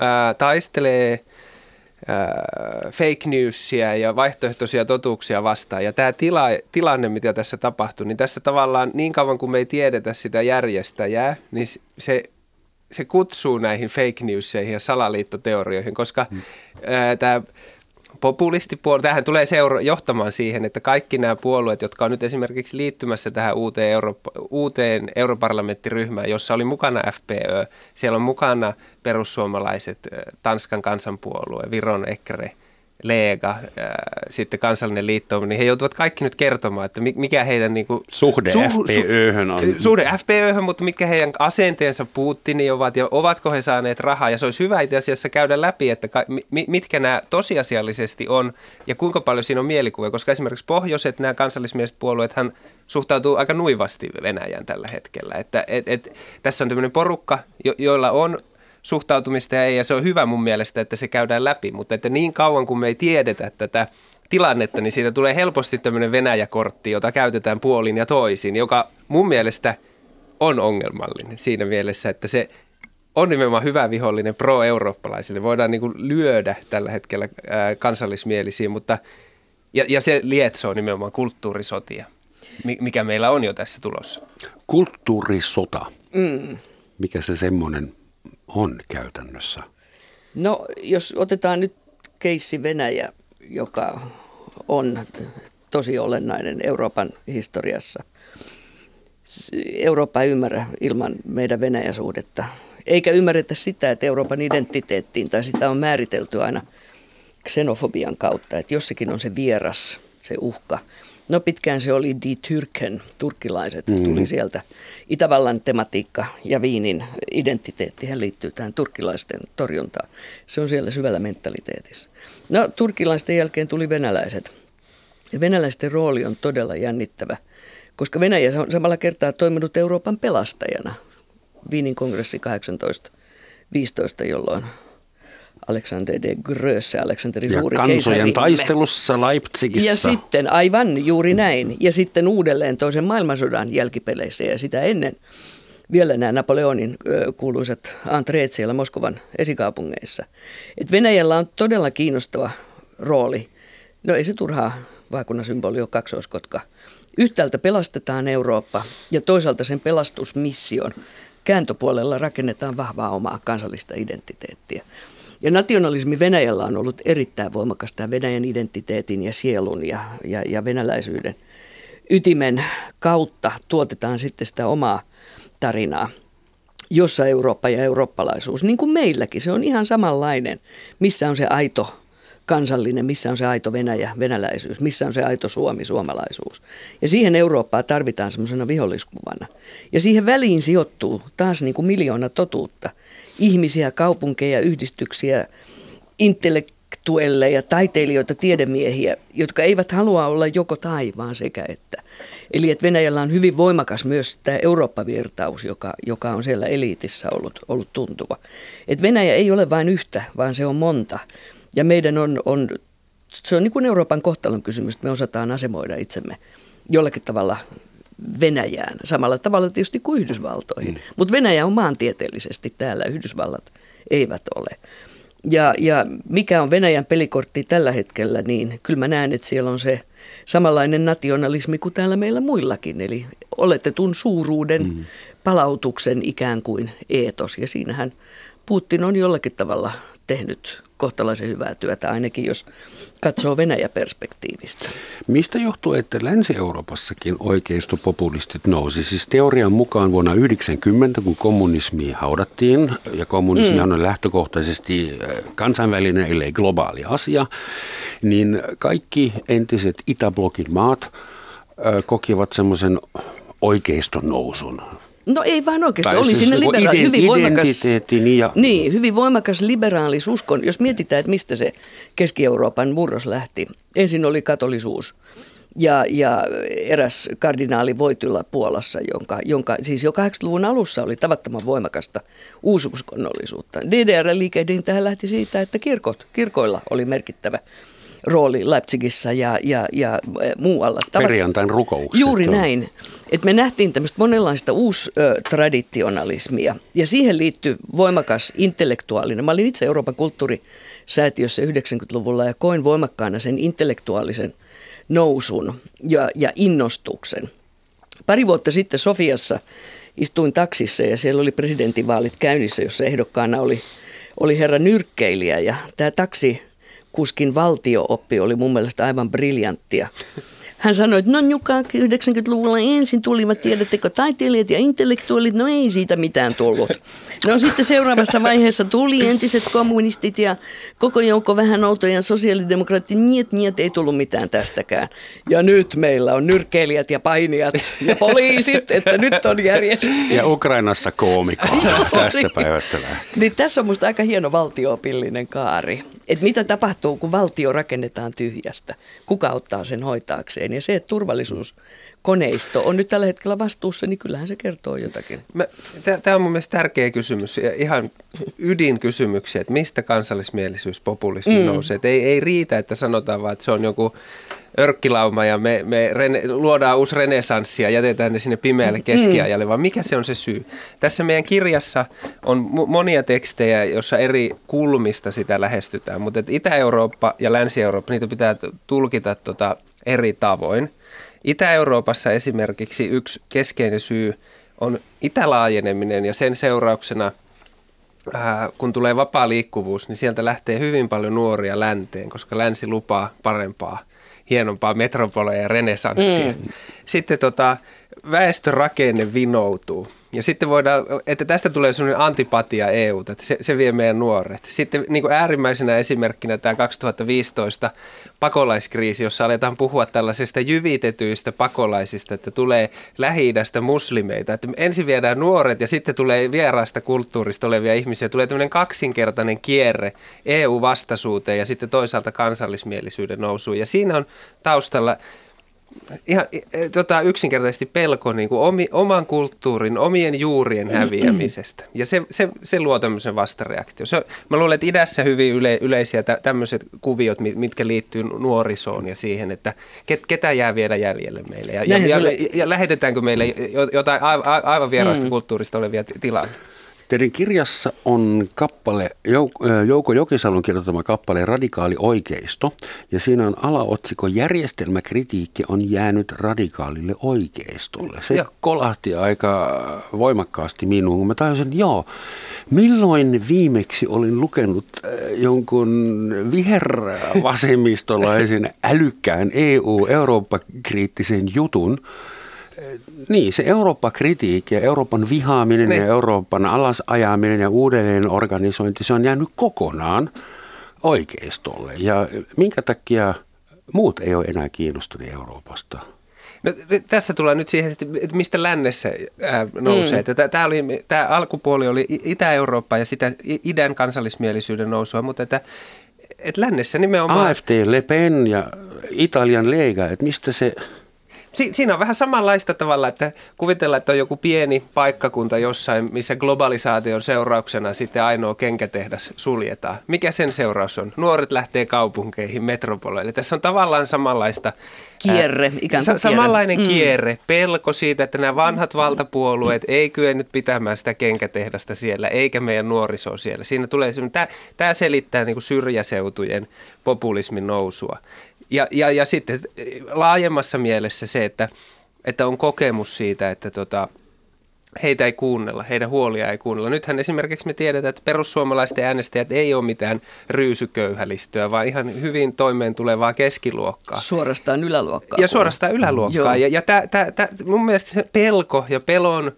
ää, äh, taistelee fake newsia ja vaihtoehtoisia totuuksia vastaan. Ja tämä tila, tilanne, mitä tässä tapahtuu, niin tässä tavallaan niin kauan kuin me ei tiedetä sitä järjestäjää, niin se, se kutsuu näihin fake newseihin ja salaliittoteorioihin, koska mm. tämä populistipuolue, tähän tulee seura- johtamaan siihen, että kaikki nämä puolueet, jotka on nyt esimerkiksi liittymässä tähän uuteen, Euro- uuteen europarlamenttiryhmään, jossa oli mukana FPÖ, siellä on mukana perussuomalaiset, Tanskan kansanpuolue, Viron Ekre – Leega, sitten kansallinen liitto, niin he joutuvat kaikki nyt kertomaan, että mikä heidän niin kuin, suhde su, FPÖhön on. Suhde FPÖhön, mutta mitkä heidän asenteensa Putini ovat ja ovatko he saaneet rahaa. Ja se olisi hyvä itse asiassa käydä läpi, että ka, mitkä nämä tosiasiallisesti on ja kuinka paljon siinä on mielikuvia, koska esimerkiksi pohjoiset, nämä kansallismieliset puolueethan suhtautuu aika nuivasti Venäjään tällä hetkellä. Että, et, et, tässä on tämmöinen porukka, jo, joilla on suhtautumista ja ei, ja se on hyvä mun mielestä, että se käydään läpi, mutta että niin kauan kuin me ei tiedetä tätä tilannetta, niin siitä tulee helposti tämmöinen Venäjä-kortti, jota käytetään puolin ja toisin, joka mun mielestä on ongelmallinen siinä mielessä, että se on nimenomaan hyvä vihollinen pro-eurooppalaisille. Voidaan niin kuin lyödä tällä hetkellä ää, kansallismielisiä, mutta ja, ja se lietsoo nimenomaan kulttuurisotia, mikä meillä on jo tässä tulossa. Kulttuurisota. Mm. Mikä se semmoinen on käytännössä? No, jos otetaan nyt keissi Venäjä, joka on tosi olennainen Euroopan historiassa. Eurooppa ei ymmärrä ilman meidän Venäjä-suhdetta. Eikä ymmärretä sitä, että Euroopan identiteettiin tai sitä on määritelty aina xenofobian kautta, että jossakin on se vieras, se uhka – No pitkään se oli Die Türken, turkkilaiset, mm. tuli sieltä. Itävallan tematiikka ja Viinin identiteettihän liittyy tähän turkkilaisten torjuntaan. Se on siellä syvällä mentaliteetissa. No turkkilaisten jälkeen tuli venäläiset. Ja venäläisten rooli on todella jännittävä, koska Venäjä on samalla kertaa toiminut Euroopan pelastajana. Viinin kongressi 1815, jolloin Alexander de Grösse, Aleksanterin ja suuri kansojen keisarimme. taistelussa Leipzigissä. Ja sitten, aivan juuri näin, ja sitten uudelleen toisen maailmansodan jälkipeleissä ja sitä ennen vielä nämä Napoleonin kuuluisat entreet siellä Moskovan esikaupungeissa. Et Venäjällä on todella kiinnostava rooli. No ei se turhaa vaakunasymboli ole kaksoiskotka. Yhtäältä pelastetaan Eurooppa ja toisaalta sen pelastusmission kääntöpuolella rakennetaan vahvaa omaa kansallista identiteettiä. Ja nationalismi Venäjällä on ollut erittäin voimakas tämä Venäjän identiteetin ja sielun ja, ja, ja venäläisyyden ytimen kautta tuotetaan sitten sitä omaa tarinaa, jossa Eurooppa ja eurooppalaisuus, niin kuin meilläkin, se on ihan samanlainen. Missä on se aito kansallinen, missä on se aito Venäjä, venäläisyys, missä on se aito Suomi, suomalaisuus. Ja siihen Eurooppaa tarvitaan semmoisena viholliskuvana. Ja siihen väliin sijoittuu taas niin kuin miljoona totuutta. Ihmisiä, kaupunkeja, yhdistyksiä, intellektuelleja, taiteilijoita, tiedemiehiä, jotka eivät halua olla joko tai, vaan sekä että. Eli että Venäjällä on hyvin voimakas myös tämä Eurooppa-virtaus, joka, joka on siellä eliitissä ollut, ollut tuntuva. Et Venäjä ei ole vain yhtä, vaan se on monta. Ja meidän on, on se on niin kuin Euroopan kohtalon kysymys, että me osataan asemoida itsemme jollakin tavalla Venäjään, samalla tavalla tietysti kuin Yhdysvaltoihin. Mm. Mutta Venäjä on maantieteellisesti täällä, Yhdysvallat eivät ole. Ja, ja mikä on Venäjän pelikortti tällä hetkellä, niin kyllä mä näen, että siellä on se samanlainen nationalismi kuin täällä meillä muillakin. Eli oletetun suuruuden mm. palautuksen ikään kuin eetos. Ja siinähän Putin on jollakin tavalla tehnyt kohtalaisen hyvää työtä, ainakin jos katsoo Venäjä-perspektiivistä. Mistä johtuu, että Länsi-Euroopassakin oikeistopopulistit nousi? Siis teorian mukaan vuonna 90, kun kommunismi haudattiin, ja kommunismi mm. on lähtökohtaisesti äh, kansainvälinen, ellei globaali asia, niin kaikki entiset Itäblokin maat äh, kokivat semmoisen oikeiston nousun. No ei vaan oikeasti, oli siis siinä niinku libera- ide- hyvin voimakas, ja... niin, hyvin voimakas liberaalisuuskon. Jos mietitään, että mistä se Keski-Euroopan murros lähti. Ensin oli katolisuus ja, ja eräs kardinaali Voitila Puolassa, jonka, jonka siis jo 80-luvun alussa oli tavattoman voimakasta uususkonnollisuutta. DDR-liikehdintähän lähti siitä, että kirkot, kirkoilla oli merkittävä rooli Leipzigissä ja, ja, ja e, muualla. Perjantain rukoukset. Juuri on. näin. Et me nähtiin tämmöistä monenlaista uustraditionalismia ja siihen liittyy voimakas intellektuaalinen. Mä olin itse Euroopan kulttuurisäätiössä 90-luvulla ja koin voimakkaana sen intellektuaalisen nousun ja, ja innostuksen. Pari vuotta sitten Sofiassa istuin taksissa ja siellä oli presidentinvaalit käynnissä, jossa ehdokkaana oli, oli herra nyrkkeilijä ja tämä taksi kuskin valtiooppi oli mun mielestä aivan briljanttia. Hän sanoi, että no Juka, 90-luvulla ensin tulivat, tiedättekö, taiteilijat ja intellektuaalit, no ei siitä mitään tullut. No sitten seuraavassa vaiheessa tuli entiset kommunistit ja koko joukko vähän outoja sosiaalidemokraatti, niet, niet, ei tullut mitään tästäkään. Ja nyt meillä on nyrkeilijät ja painijat ja poliisit, että nyt on järjestys. Ja Ukrainassa koomikko [LAUGHS] tästä päivästä lähtien. Niin tässä on musta aika hieno valtioopillinen kaari. Että mitä tapahtuu, kun valtio rakennetaan tyhjästä? Kuka ottaa sen hoitaakseen? Ja se, että turvallisuuskoneisto on nyt tällä hetkellä vastuussa, niin kyllähän se kertoo jotakin. Tämä on mun mielestä tärkeä kysymys ja ihan ydinkysymyksiä, että mistä kansallismielisyys, populismi mm. nousee. Et ei, ei riitä, että sanotaan vaan, että se on joku örkkilauma ja me, me rene, luodaan uusi renesanssi ja jätetään ne sinne pimeälle mm. keskiajalle, vaan mikä se on se syy? Tässä meidän kirjassa on monia tekstejä, joissa eri kulmista sitä lähestytään, mutta Itä-Eurooppa ja Länsi-Eurooppa, niitä pitää tulkita tota eri tavoin. Itä-Euroopassa esimerkiksi yksi keskeinen syy on itälaajeneminen ja sen seurauksena ää, kun tulee vapaa liikkuvuus, niin sieltä lähtee hyvin paljon nuoria länteen, koska länsi lupaa parempaa hienompaa metropoleja ja renesanssia. Mm. Sitten tota, väestörakenne vinoutuu. Ja sitten voidaan, että tästä tulee sellainen antipatia EU, että se, se vie meidän nuoret. Sitten niin kuin äärimmäisenä esimerkkinä tämä 2015 pakolaiskriisi, jossa aletaan puhua tällaisista jyvitetyistä pakolaisista, että tulee lähi muslimeita. Että ensin viedään nuoret ja sitten tulee vieraasta kulttuurista olevia ihmisiä. Tulee tämmöinen kaksinkertainen kierre EU-vastaisuuteen ja sitten toisaalta kansallismielisyyden nousuun. Ja siinä on taustalla ihan tota, yksinkertaisesti pelko niin kuin omi, oman kulttuurin, omien juurien häviämisestä. Ja se, se, se luo tämmöisen vastareaktio. Se, mä luulen, että idässä hyvin yle, yleisiä tä, tämmöiset kuviot, mitkä liittyy nuorisoon ja siihen, että ket, ketä jää vielä jäljelle meille. Ja, ja, ja, ja, ja lähetetäänkö meille jotain aivan vieraasta mm. kulttuurista olevia tilaa. Teidän kirjassa on kappale, Jouko Jokisalon kirjoittama kappale Radikaali oikeisto, ja siinä on alaotsikko Järjestelmäkritiikki on jäänyt radikaalille oikeistolle. Se ja. kolahti aika voimakkaasti minuun, kun mä tajusin, joo, milloin viimeksi olin lukenut jonkun vihervasemmistolaisen älykkään EU-Eurooppa-kriittisen jutun, niin, se Eurooppa-kritiikki ja Euroopan vihaaminen niin. ja Euroopan alasajaminen ja uudelleen organisointi, se on jäänyt kokonaan oikeistolle. Ja minkä takia muut ei ole enää kiinnostuneet Euroopasta? No, tässä tulee nyt siihen, että mistä lännessä ää, nousee. Mm. Tämä, oli, tämä alkupuoli oli Itä-Eurooppa ja sitä idän kansallismielisyyden nousua, mutta että, että lännessä nimenomaan... AFT, Le Pen ja Italian Lega, että mistä se si- siinä on vähän samanlaista tavalla, että kuvitellaan, että on joku pieni paikkakunta jossain, missä globalisaation seurauksena sitten ainoa kenkätehdas suljetaan. Mikä sen seuraus on? Nuoret lähtee kaupunkeihin, metropoleille. Tässä on tavallaan samanlaista kierre, ikään kuin sa- Samanlainen kierre. Mm. kierre, pelko siitä, että nämä vanhat valtapuolueet ei kyennyt pitämään sitä kenkätehdasta siellä, eikä meidän nuoriso siellä. Siinä tulee tämä, tämä selittää niin kuin syrjäseutujen populismin nousua. Ja, ja, ja sitten laajemmassa mielessä se, että, että on kokemus siitä, että tota, heitä ei kuunnella, heidän huolia ei kuunnella. Nythän esimerkiksi me tiedetään, että perussuomalaisten äänestäjät ei ole mitään ryysyköyhälistöä, vaan ihan hyvin toimeen tulevaa keskiluokkaa. Suorastaan yläluokkaa. Ja suorastaan yläluokkaa. Joo. Ja, ja tää, tää, tää, mun mielestä se pelko ja pelon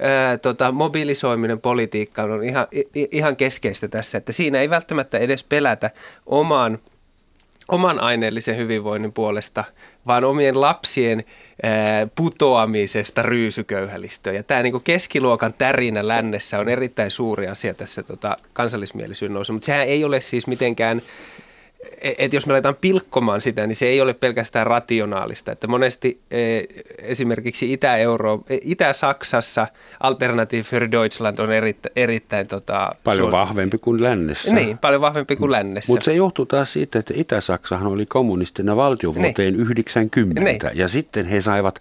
ää, tota, mobilisoiminen politiikkaan on ihan, ihan keskeistä tässä, että siinä ei välttämättä edes pelätä oman – oman aineellisen hyvinvoinnin puolesta, vaan omien lapsien putoamisesta ryysyköyhälistöön. Ja tämä niin keskiluokan tärinä lännessä on erittäin suuri asia tässä tota, kansallismielisyyden nousu, mutta sehän ei ole siis mitenkään että jos me aletaan pilkkomaan sitä, niin se ei ole pelkästään rationaalista. Että monesti e, esimerkiksi Itä-Euro, e, Itä-Saksassa Alternative für Deutschland on erittäin... erittäin tota, paljon suor... vahvempi kuin lännessä. Niin, paljon vahvempi kuin lännessä. Mutta se johtuu taas siitä, että Itä-Saksahan oli kommunistinen valtio vuoteen niin. 90 niin. ja sitten he saivat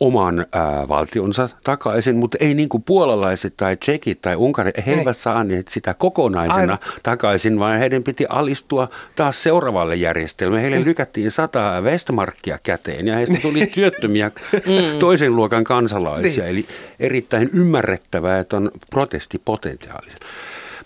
oman ää, valtionsa takaisin, mutta ei niin kuin puolalaiset tai tsekit tai unkarit, he eivät saaneet sitä kokonaisena Aivan. takaisin, vaan heidän piti alistua taas seuraavalle järjestelmälle. Heille lykättiin sata Westmarkkia käteen ja heistä tuli [LAUGHS] työttömiä mm. toisen luokan kansalaisia, niin. eli erittäin ymmärrettävää, että on protestipotentiaalisia.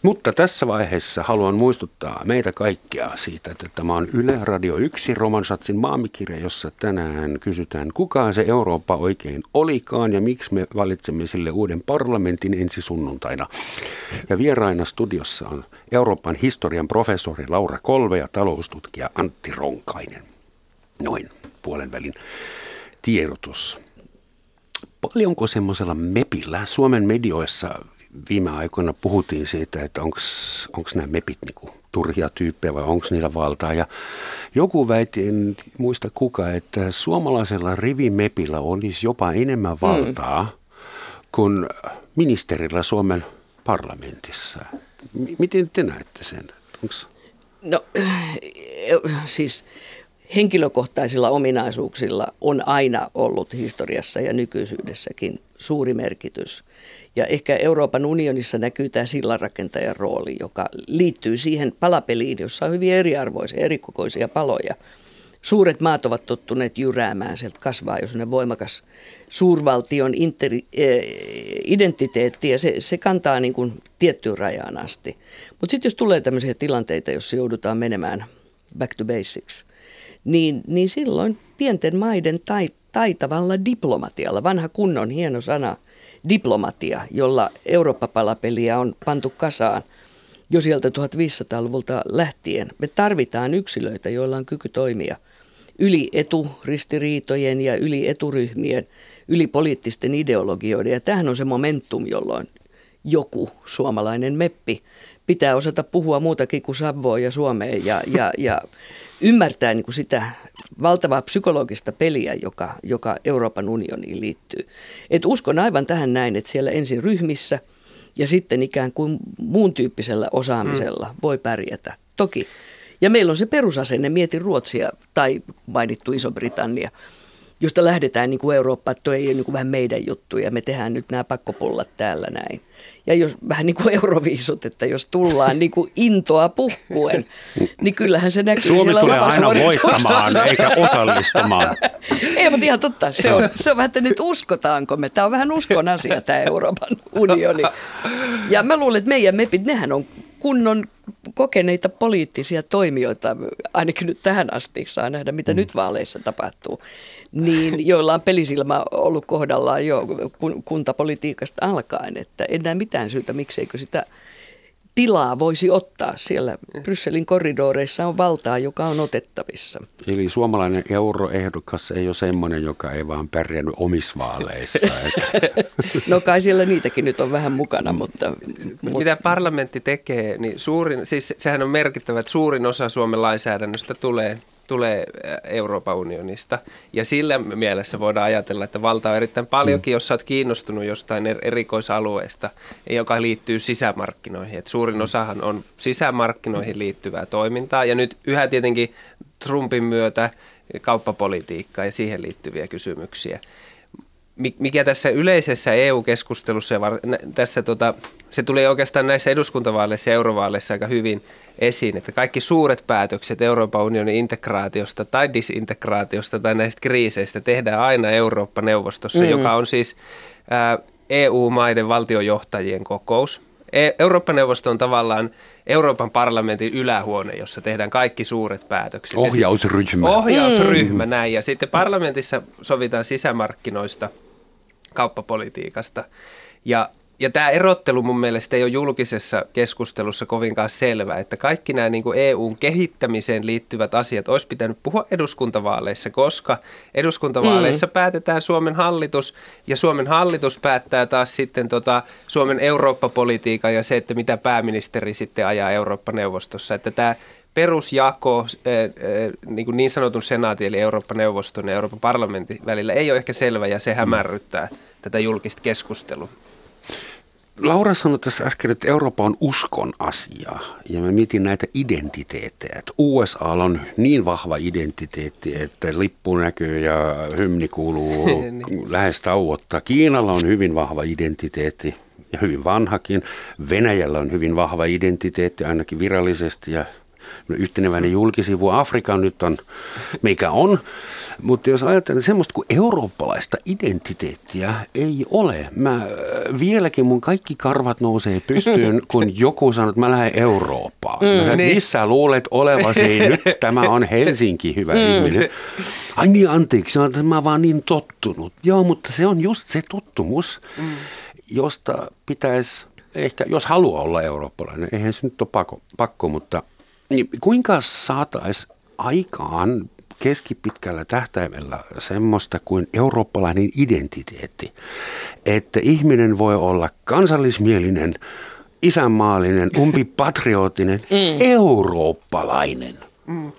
Mutta tässä vaiheessa haluan muistuttaa meitä kaikkia siitä, että tämä on Yle Radio 1 Romansatsin maamikirja, jossa tänään kysytään, kuka se Eurooppa oikein olikaan ja miksi me valitsemme sille uuden parlamentin ensi sunnuntaina. Ja vieraina studiossa on Euroopan historian professori Laura Kolve ja taloustutkija Antti Ronkainen. Noin puolen välin tiedotus. Paljonko semmoisella MEPillä Suomen medioissa viime aikoina puhuttiin siitä, että onko nämä MEPit niinku turhia tyyppejä vai onko niillä valtaa. Ja joku väitti, en muista kuka, että suomalaisella rivimepillä olisi jopa enemmän valtaa mm. kuin ministerillä Suomen parlamentissa. M- miten te näette sen? Onks... No siis henkilökohtaisilla ominaisuuksilla on aina ollut historiassa ja nykyisyydessäkin suuri merkitys. Ja ehkä Euroopan unionissa näkyy tämä sillanrakentajan rooli, joka liittyy siihen palapeliin, jossa on hyvin eriarvoisia, erikokoisia paloja. Suuret maat ovat tottuneet jyräämään, sieltä kasvaa jo sellainen voimakas suurvaltion interi, eh, identiteetti ja se, se kantaa niin kuin tiettyyn rajaan asti. Mutta sitten jos tulee tämmöisiä tilanteita, joissa joudutaan menemään back to basics, niin, niin silloin pienten maiden tait, taitavalla diplomatialla, vanha kunnon hieno sana, diplomatia, jolla Eurooppa-palapeliä on pantu kasaan jo sieltä 1500-luvulta lähtien. Me tarvitaan yksilöitä, joilla on kyky toimia yli eturistiriitojen ja yli eturyhmien, yli poliittisten ideologioiden. Ja tämähän on se momentum, jolloin, joku suomalainen meppi pitää osata puhua muutakin kuin Savoa ja Suomeen ja, ja, ja ymmärtää niin kuin sitä valtavaa psykologista peliä, joka, joka Euroopan unioniin liittyy. Et uskon aivan tähän näin, että siellä ensin ryhmissä ja sitten ikään kuin muun tyyppisellä osaamisella mm. voi pärjätä. Toki. Ja meillä on se perusasenne, mieti Ruotsia tai mainittu Iso-Britannia – josta lähdetään niin kuin Eurooppa, että ei ole niin kuin vähän meidän juttu ja me tehdään nyt nämä pakkopullat täällä näin. Ja jos vähän niin kuin euroviisut, että jos tullaan niin kuin intoa puhkuen, [LAUGHS] niin kyllähän se näkyy Suomi tulee aina voittamaan eikä osallistumaan. [LAUGHS] ei, mutta ihan totta. Se on, se on vähän, että nyt uskotaanko me. Tämä on vähän uskon asia tämä Euroopan unioni. Ja mä luulen, että meidän mepit, nehän on kunnon kokeneita poliittisia toimijoita, ainakin nyt tähän asti, saa nähdä mitä mm. nyt vaaleissa tapahtuu, niin [LAUGHS] joilla on pelisilmä ollut kohdallaan jo kuntapolitiikasta alkaen, että en näe mitään syytä, mikseikö sitä tilaa voisi ottaa. Siellä Brysselin korridoreissa on valtaa, joka on otettavissa. Eli suomalainen euroehdokas ei ole semmoinen, joka ei vaan pärjännyt omissa vaaleissa. [LAUGHS] no kai siellä niitäkin nyt on vähän mukana, mutta... Mitä parlamentti tekee, niin suurin, siis sehän on merkittävä, että suurin osa Suomen lainsäädännöstä tulee tulee Euroopan unionista. Ja sillä mielessä voidaan ajatella, että valta on erittäin paljonkin, mm. jos olet kiinnostunut jostain er-, erikoisalueesta, joka liittyy sisämarkkinoihin. Et suurin osahan on sisämarkkinoihin liittyvää toimintaa. Ja nyt yhä tietenkin Trumpin myötä kauppapolitiikkaa ja siihen liittyviä kysymyksiä mikä tässä yleisessä EU-keskustelussa, tässä tota, se tuli oikeastaan näissä eduskuntavaaleissa ja eurovaaleissa aika hyvin esiin, että kaikki suuret päätökset Euroopan unionin integraatiosta tai disintegraatiosta tai näistä kriiseistä tehdään aina Eurooppa-neuvostossa, mm. joka on siis ää, EU-maiden valtiojohtajien kokous. E- Eurooppa-neuvosto on tavallaan Euroopan parlamentin ylähuone, jossa tehdään kaikki suuret päätökset. Ohjausryhmä. Ohjausryhmä, mm. näin. Ja sitten parlamentissa sovitaan sisämarkkinoista, kauppapolitiikasta. Ja ja tämä erottelu mun mielestä ei ole julkisessa keskustelussa kovinkaan selvä, että kaikki nämä niin EUn kehittämiseen liittyvät asiat olisi pitänyt puhua eduskuntavaaleissa, koska eduskuntavaaleissa mm. päätetään Suomen hallitus ja Suomen hallitus päättää taas sitten tota Suomen Eurooppa-politiikan ja se, että mitä pääministeri sitten ajaa Eurooppa-neuvostossa, että tämä perusjako niin, kuin niin sanotun senaatin eli Eurooppa-neuvoston ja Euroopan parlamentin välillä ei ole ehkä selvä ja se hämärryttää tätä julkista keskustelua. Laura sanoi tässä äsken, että Eurooppa on uskon asia ja mä mietin näitä identiteettejä. Että USA on niin vahva identiteetti, että lippu näkyy ja hymni kuuluu [LAUGHS] niin. lähes tauotta. Kiinalla on hyvin vahva identiteetti ja hyvin vanhakin. Venäjällä on hyvin vahva identiteetti ainakin virallisesti ja yhteneväinen julkisivu. Afrikan nyt on, mikä on. Mutta jos ajatellaan semmoista kuin eurooppalaista identiteettiä ei ole. Mä äh, vieläkin mun kaikki karvat nousee pystyyn, [LAUGHS] kun joku sanoo, että mä lähden Eurooppaan. Mm, mä niin. Missä luulet olevasi [LAUGHS] nyt? Tämä on Helsinki, hyvä mm. ihminen. Ai niin, anteeksi, mä vaan niin tottunut. Joo, mutta se on just se tottumus, mm. josta pitäisi ehkä, jos haluaa olla eurooppalainen, eihän se nyt ole pakko, pakko mutta niin kuinka saataisiin aikaan keskipitkällä tähtäimellä semmoista kuin eurooppalainen identiteetti, että ihminen voi olla kansallismielinen, isänmaallinen, [LAUGHS] umpipatrioottinen, mm. eurooppalainen. Mm.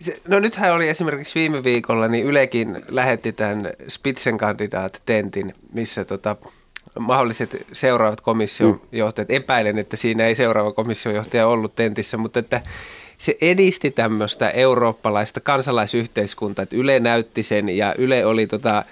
Se, no nythän oli esimerkiksi viime viikolla, niin Ylekin lähetti tämän Spitzenkandidaat-tentin, missä tota, mahdolliset seuraavat komissiojohtajat, mm. epäilen, että siinä ei seuraava komissiojohtaja ollut tentissä, mutta että se edisti tämmöistä eurooppalaista kansalaisyhteiskuntaa, että Yle näytti sen ja Yle oli tota,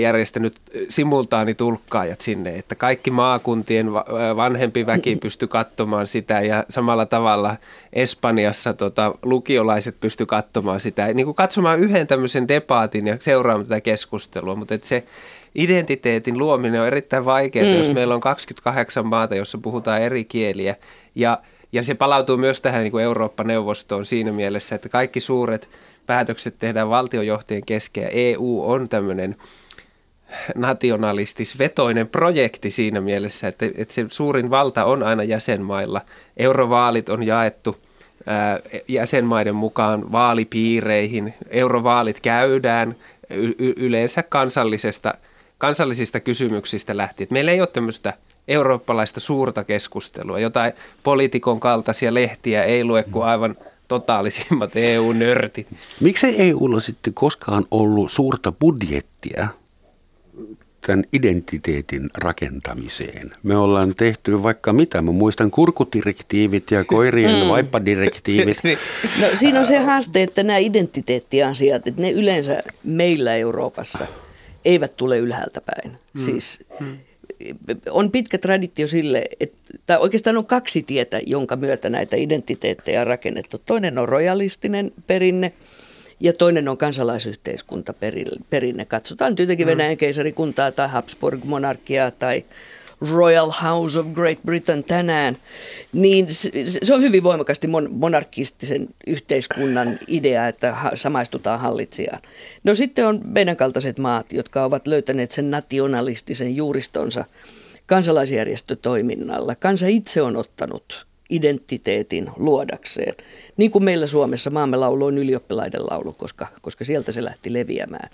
järjestänyt simultaanitulkkaajat sinne, että kaikki maakuntien vanhempi väki [CLEARS THROAT] pystyi katsomaan sitä ja samalla tavalla Espanjassa tota, lukiolaiset pystyi katsomaan sitä, niin kuin katsomaan yhden tämmöisen debaatin ja seuraamaan tätä keskustelua, mutta että se identiteetin luominen on erittäin vaikeaa, mm. jos meillä on 28 maata, jossa puhutaan eri kieliä ja ja se palautuu myös tähän niin kuin Eurooppa-neuvostoon siinä mielessä, että kaikki suuret päätökset tehdään valtiojohtajien kesken ja EU on tämmöinen nationalistis-vetoinen projekti siinä mielessä, että, että se suurin valta on aina jäsenmailla. Eurovaalit on jaettu ää, jäsenmaiden mukaan vaalipiireihin. Eurovaalit käydään y- yleensä kansallisesta, kansallisista kysymyksistä lähtien. Meillä ei ole tämmöistä eurooppalaista suurta keskustelua. Jotain poliitikon kaltaisia lehtiä ei lue kuin aivan totaalisimmat EU-nörtit. Miksei EUlla sitten koskaan ollut suurta budjettia tämän identiteetin rakentamiseen. Me ollaan tehty vaikka mitä. Mä muistan kurkudirektiivit ja koirien mm. vaippadirektiivit. [LAUGHS] Niin. no siinä on se haaste, että nämä identiteettiasiat, että ne yleensä meillä Euroopassa eivät tule ylhäältä päin. Mm. Siis mm. on pitkä traditio sille, että, tai oikeastaan on kaksi tietä, jonka myötä näitä identiteettejä on rakennettu. Toinen on rojalistinen perinne – ja toinen on kansalaisyhteiskuntaperinne. Katsotaan nyt jotenkin mm. Venäjän keisarikuntaa tai Habsburg-monarkiaa tai Royal House of Great Britain tänään, niin se on hyvin voimakasti monarkistisen yhteiskunnan idea, että samaistutaan hallitsijaan. No sitten on meidän kaltaiset maat, jotka ovat löytäneet sen nationalistisen juuristonsa kansalaisjärjestötoiminnalla. Kansa itse on ottanut identiteetin luodakseen. Niin kuin meillä Suomessa maamme laulu on ylioppilaiden laulu, koska, koska sieltä se lähti leviämään.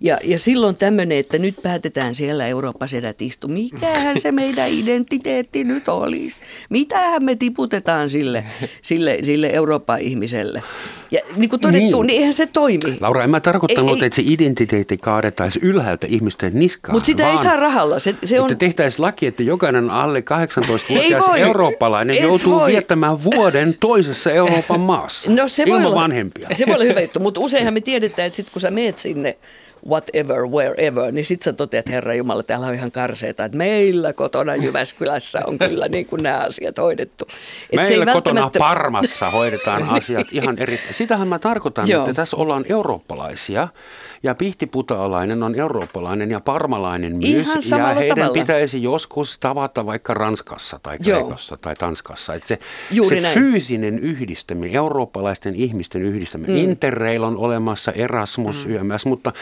Ja, ja silloin tämmöinen, että nyt päätetään siellä Euroopassa sedät istu. Mikähän se meidän identiteetti nyt olisi? Mitähän me tiputetaan sille, sille, sille Euroopan ihmiselle? Ja niin kuin todettu, niin. niin eihän se toimi. Laura, en mä tarkoittanut, ei, että se identiteetti kaadettaisiin ylhäältä ihmisten niskaan. Mutta sitä ei saa rahalla. Se, se on... Että tehtäisiin laki, että jokainen alle 18-vuotias eurooppalainen Et joutuu voi. viettämään vuoden toisessa Euroopan [LAUGHS] maassa. No se ilman voi olla, vanhempia. Se voi olla hyvä juttu, mutta useinhan me [LAUGHS] tiedetään, että sit kun sä meet sinne whatever, wherever, niin sitten sä toteat, Herra Jumala, täällä on ihan karseeta, että meillä kotona Jyväskylässä on kyllä niin kuin nämä asiat hoidettu. Et meillä se ei kotona välttämättä... Parmassa hoidetaan asiat [LAUGHS] ihan eri. Sitähän mä tarkoitan, Joo. että tässä ollaan eurooppalaisia ja pihtiputaalainen on eurooppalainen ja parmalainen myös. ja heidän tavalla. pitäisi joskus tavata vaikka Ranskassa tai Kreikassa Joo. tai Tanskassa. Että se, se fyysinen yhdistäminen, eurooppalaisten ihmisten yhdistäminen, mm. Interrail on olemassa, Erasmus, mm. YMS, mutta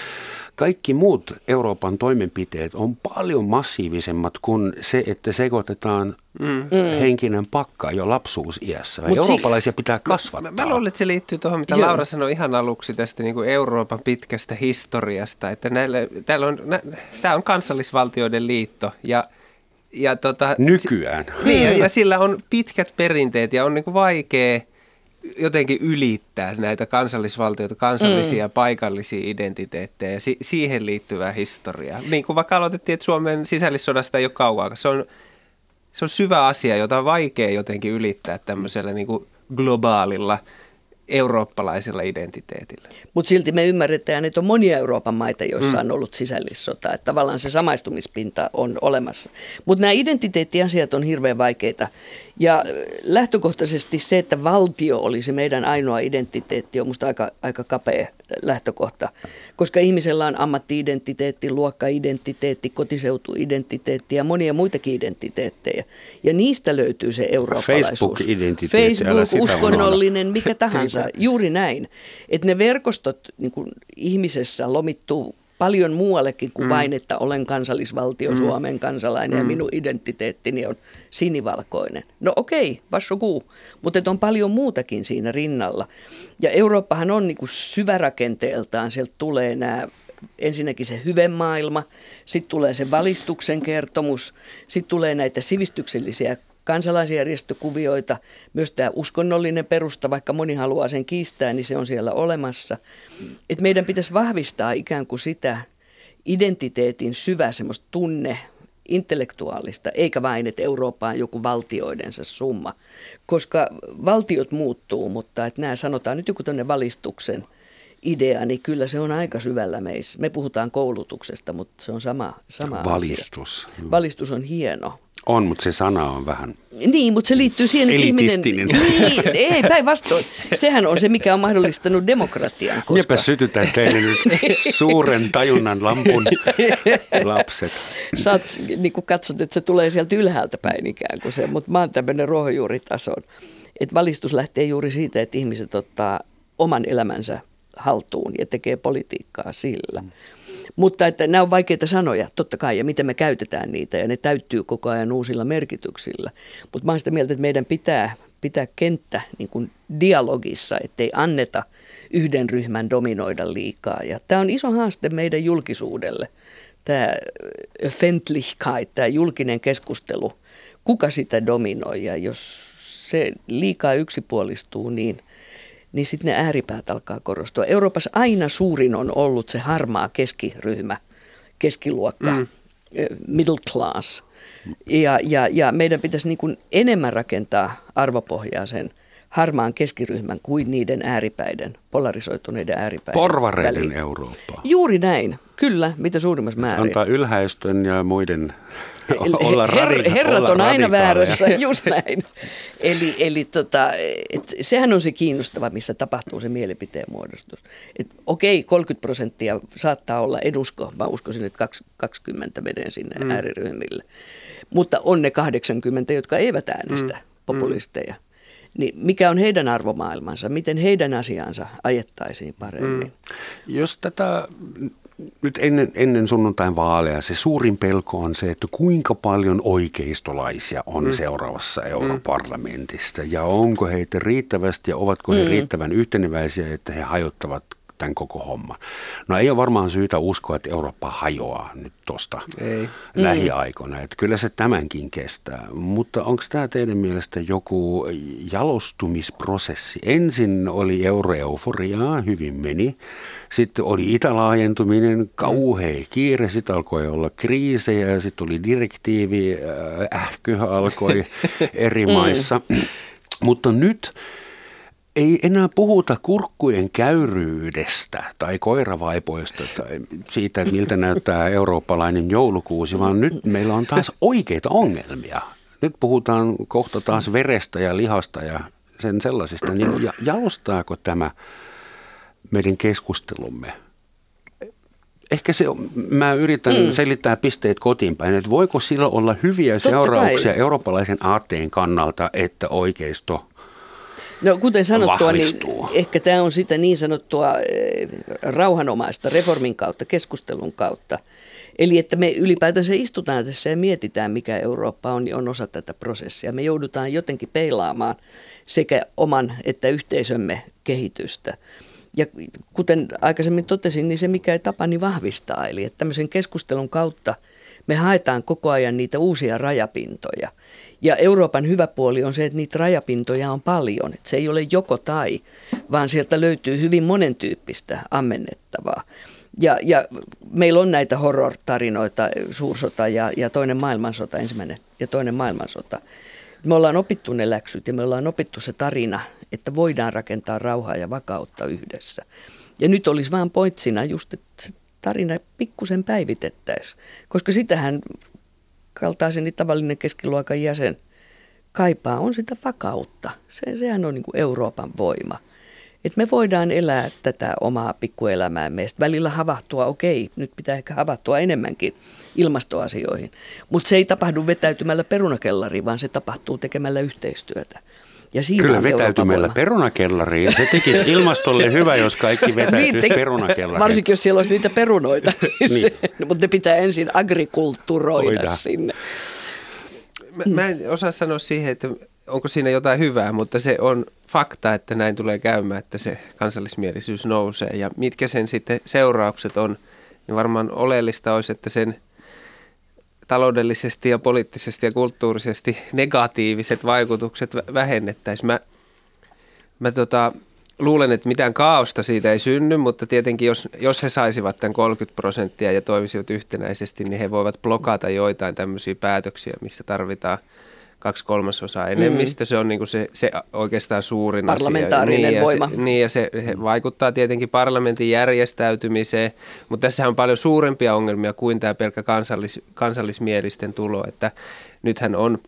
kaikki muut Euroopan toimenpiteet on paljon massiivisemmat kuin se, että sekoitetaan mm. henkinen pakka jo lapsuusiässä. Mut Eurooppalaisia si- pitää kasvattaa. Mä, mä luulen, että se liittyy tuohon, mitä Joo. Laura sanoi ihan aluksi tästä niin kuin Euroopan pitkästä historiasta. Että näille, täällä on, nä, tämä on kansallisvaltioiden liitto ja ja tota, Nykyään. Niin, ja sillä on pitkät perinteet ja on niin kuin vaikea – jotenkin ylittää näitä kansallisvaltioita, kansallisia mm. paikallisia identiteettejä ja si- siihen liittyvää historiaa. Niin kuin vaikka aloitettiin, että Suomen sisällissodasta ei ole kauan, se on, se on syvä asia, jota on vaikea jotenkin ylittää tämmöisellä niin kuin globaalilla – eurooppalaisella identiteetillä. Mutta silti me ymmärretään, että on monia Euroopan maita, joissa mm. on ollut sisällissota. Että tavallaan se samaistumispinta on olemassa. Mutta nämä identiteettiasiat on hirveän vaikeita. Ja lähtökohtaisesti se, että valtio olisi meidän ainoa identiteetti, on minusta aika, aika kapea lähtökohta. Koska ihmisellä on ammattiidentiteetti, luokkaidentiteetti, kotiseutuidentiteetti ja monia muitakin identiteettejä. Ja niistä löytyy se eurooppalaisuus. Facebook-identiteetti. Facebook, uskonnollinen, mikä tahansa. Juuri näin. Että ne verkostot niin ihmisessä lomittuu paljon muuallekin kuin mm. vain, että olen kansallisvaltio, mm. Suomen kansalainen mm. ja minun identiteettini on sinivalkoinen. No okei, okay, mutta on paljon muutakin siinä rinnalla. Ja Eurooppahan on niin kuin syvärakenteeltaan, sieltä tulee nämä ensinnäkin se maailma, sitten tulee se valistuksen kertomus, sitten tulee näitä sivistyksellisiä kansalaisjärjestökuvioita, myös tämä uskonnollinen perusta, vaikka moni haluaa sen kiistää, niin se on siellä olemassa. Et meidän pitäisi vahvistaa ikään kuin sitä identiteetin syvää semmoista tunne, intellektuaalista, eikä vain, että Eurooppa on joku valtioidensa summa. Koska valtiot muuttuu, mutta että nämä sanotaan nyt joku tämmöinen valistuksen idea, niin kyllä se on aika syvällä meissä. Me puhutaan koulutuksesta, mutta se on sama, sama Valistus. asia. Valistus on hieno. On, mutta se sana on vähän Niin, mutta se liittyy siihen, että ihminen... Niin, ei, päinvastoin. Sehän on se, mikä on mahdollistanut demokratian. Koska... Miepä sytytään teille nyt suuren tajunnan lampun lapset. Sä oot, niin kuin katsot, että se tulee sieltä ylhäältä päin ikään kuin se, mutta mä oon tämmöinen ruohonjuuritason. Että valistus lähtee juuri siitä, että ihmiset ottaa oman elämänsä haltuun ja tekee politiikkaa sillä. Mm. Mutta että nämä on vaikeita sanoja, totta kai, ja miten me käytetään niitä, ja ne täyttyy koko ajan uusilla merkityksillä. Mutta mä olen sitä mieltä, että meidän pitää pitää kenttä niin kuin dialogissa, ettei anneta yhden ryhmän dominoida liikaa. Ja tämä on iso haaste meidän julkisuudelle, tämä Öffentlichkeit, tämä julkinen keskustelu, kuka sitä dominoi ja jos se liikaa yksipuolistuu, niin, niin sitten ne ääripäät alkaa korostua. Euroopassa aina suurin on ollut se harmaa keskiryhmä, keskiluokka, mm. middle class – ja, ja, ja meidän pitäisi niin kuin enemmän rakentaa arvopohjaa sen harmaan keskiryhmän kuin niiden ääripäiden, polarisoituneiden ääripäiden Porvareiden väliin. Eurooppaa. Juuri näin, kyllä, mitä suurimmassa määrin. Antaa ylhäistön ja muiden olla her, Herrat olla on aina väärässä, [LAUGHS] just näin. Eli, eli tota, et sehän on se kiinnostava, missä tapahtuu se mielipiteen muodostus. Et okei, 30 prosenttia saattaa olla edusko, mä uskoisin, että 20 menee sinne mm. ääriryhmille. Mutta on ne 80, jotka eivät äänestä mm. populisteja. Niin mikä on heidän arvomaailmansa, miten heidän asiansa ajettaisiin paremmin? Mm. Jos tätä nyt ennen, ennen sunnuntain vaaleja se suurin pelko on se, että kuinka paljon oikeistolaisia on mm. seuraavassa europarlamentista ja onko heitä riittävästi ja ovatko he mm. riittävän yhteneväisiä, että he hajottavat tämän koko homman. No ei ole varmaan syytä uskoa, että Eurooppa hajoaa nyt tuosta lähiaikoina. Että kyllä se tämänkin kestää. Mutta onko tämä teidän mielestä joku jalostumisprosessi? Ensin oli euroeuforiaa, hyvin meni. Sitten oli itälaajentuminen, kauhea kiire. Sitten alkoi olla kriisejä ja sitten tuli direktiivi, äh, ähky alkoi [LAUGHS] eri maissa. Mutta nyt ei enää puhuta kurkkujen käyryydestä tai koiravaipoista tai siitä, miltä näyttää eurooppalainen joulukuusi, vaan nyt meillä on taas oikeita ongelmia. Nyt puhutaan kohta taas verestä ja lihasta ja sen sellaisista. Niin jalostaako tämä meidän keskustelumme? Ehkä se, mä yritän mm. selittää pisteet kotiin päin, että voiko sillä olla hyviä Totta seurauksia kai. eurooppalaisen aatteen kannalta, että oikeisto No kuten sanottua, niin ehkä tämä on sitä niin sanottua eh, rauhanomaista reformin kautta, keskustelun kautta. Eli että me ylipäätänsä istutaan tässä ja mietitään, mikä Eurooppa on, niin on osa tätä prosessia. Me joudutaan jotenkin peilaamaan sekä oman että yhteisömme kehitystä. Ja kuten aikaisemmin totesin, niin se mikä ei tapa, niin vahvistaa. Eli että tämmöisen keskustelun kautta me haetaan koko ajan niitä uusia rajapintoja. Ja Euroopan hyvä puoli on se, että niitä rajapintoja on paljon. Että se ei ole joko tai, vaan sieltä löytyy hyvin monentyyppistä ammennettavaa. Ja, ja meillä on näitä horror-tarinoita, suursota ja, ja toinen maailmansota, ensimmäinen ja toinen maailmansota. Me ollaan opittu ne läksyt ja me ollaan opittu se tarina, että voidaan rakentaa rauhaa ja vakautta yhdessä. Ja nyt olisi vain pointsina just, että tarina pikkusen päivitettäisiin, koska sitähän kaltaiseni tavallinen keskiluokan jäsen kaipaa, on sitä vakautta. Se, sehän on niin kuin Euroopan voima. Että me voidaan elää tätä omaa pikkuelämäämme. Sitten välillä havahtua, okei, nyt pitää ehkä havahtua enemmänkin ilmastoasioihin. Mutta se ei tapahdu vetäytymällä perunakellariin, vaan se tapahtuu tekemällä yhteistyötä. Ja siinä Kyllä vetäytymällä perunakellariin. Se tekisi ilmastolle [LAUGHS] hyvä, jos kaikki vetäytyisi niin, te- perunakellariin. Varsinkin, jos siellä olisi niitä perunoita. [LAUGHS] niin. se, mutta ne pitää ensin agrikulturoida Oida. sinne. Mä, mä en osaa sanoa siihen, että onko siinä jotain hyvää, mutta se on fakta, että näin tulee käymään, että se kansallismielisyys nousee. Ja mitkä sen sitten seuraukset on, niin varmaan oleellista olisi, että sen – taloudellisesti ja poliittisesti ja kulttuurisesti negatiiviset vaikutukset vähennettäisiin. Mä, mä tota, luulen, että mitään kaaosta siitä ei synny, mutta tietenkin jos, jos he saisivat tämän 30 prosenttia ja toimisivat yhtenäisesti, niin he voivat blokata joitain tämmöisiä päätöksiä, missä tarvitaan – kaksi kolmasosaa enemmistö, mm. se on niin kuin se, se oikeastaan suurin Parlamentaarinen asia. Niin, voima. Se, niin ja se he vaikuttaa tietenkin parlamentin järjestäytymiseen, mutta tässä on paljon suurempia ongelmia kuin tämä pelkkä kansallis, kansallismielisten tulo, että nythän on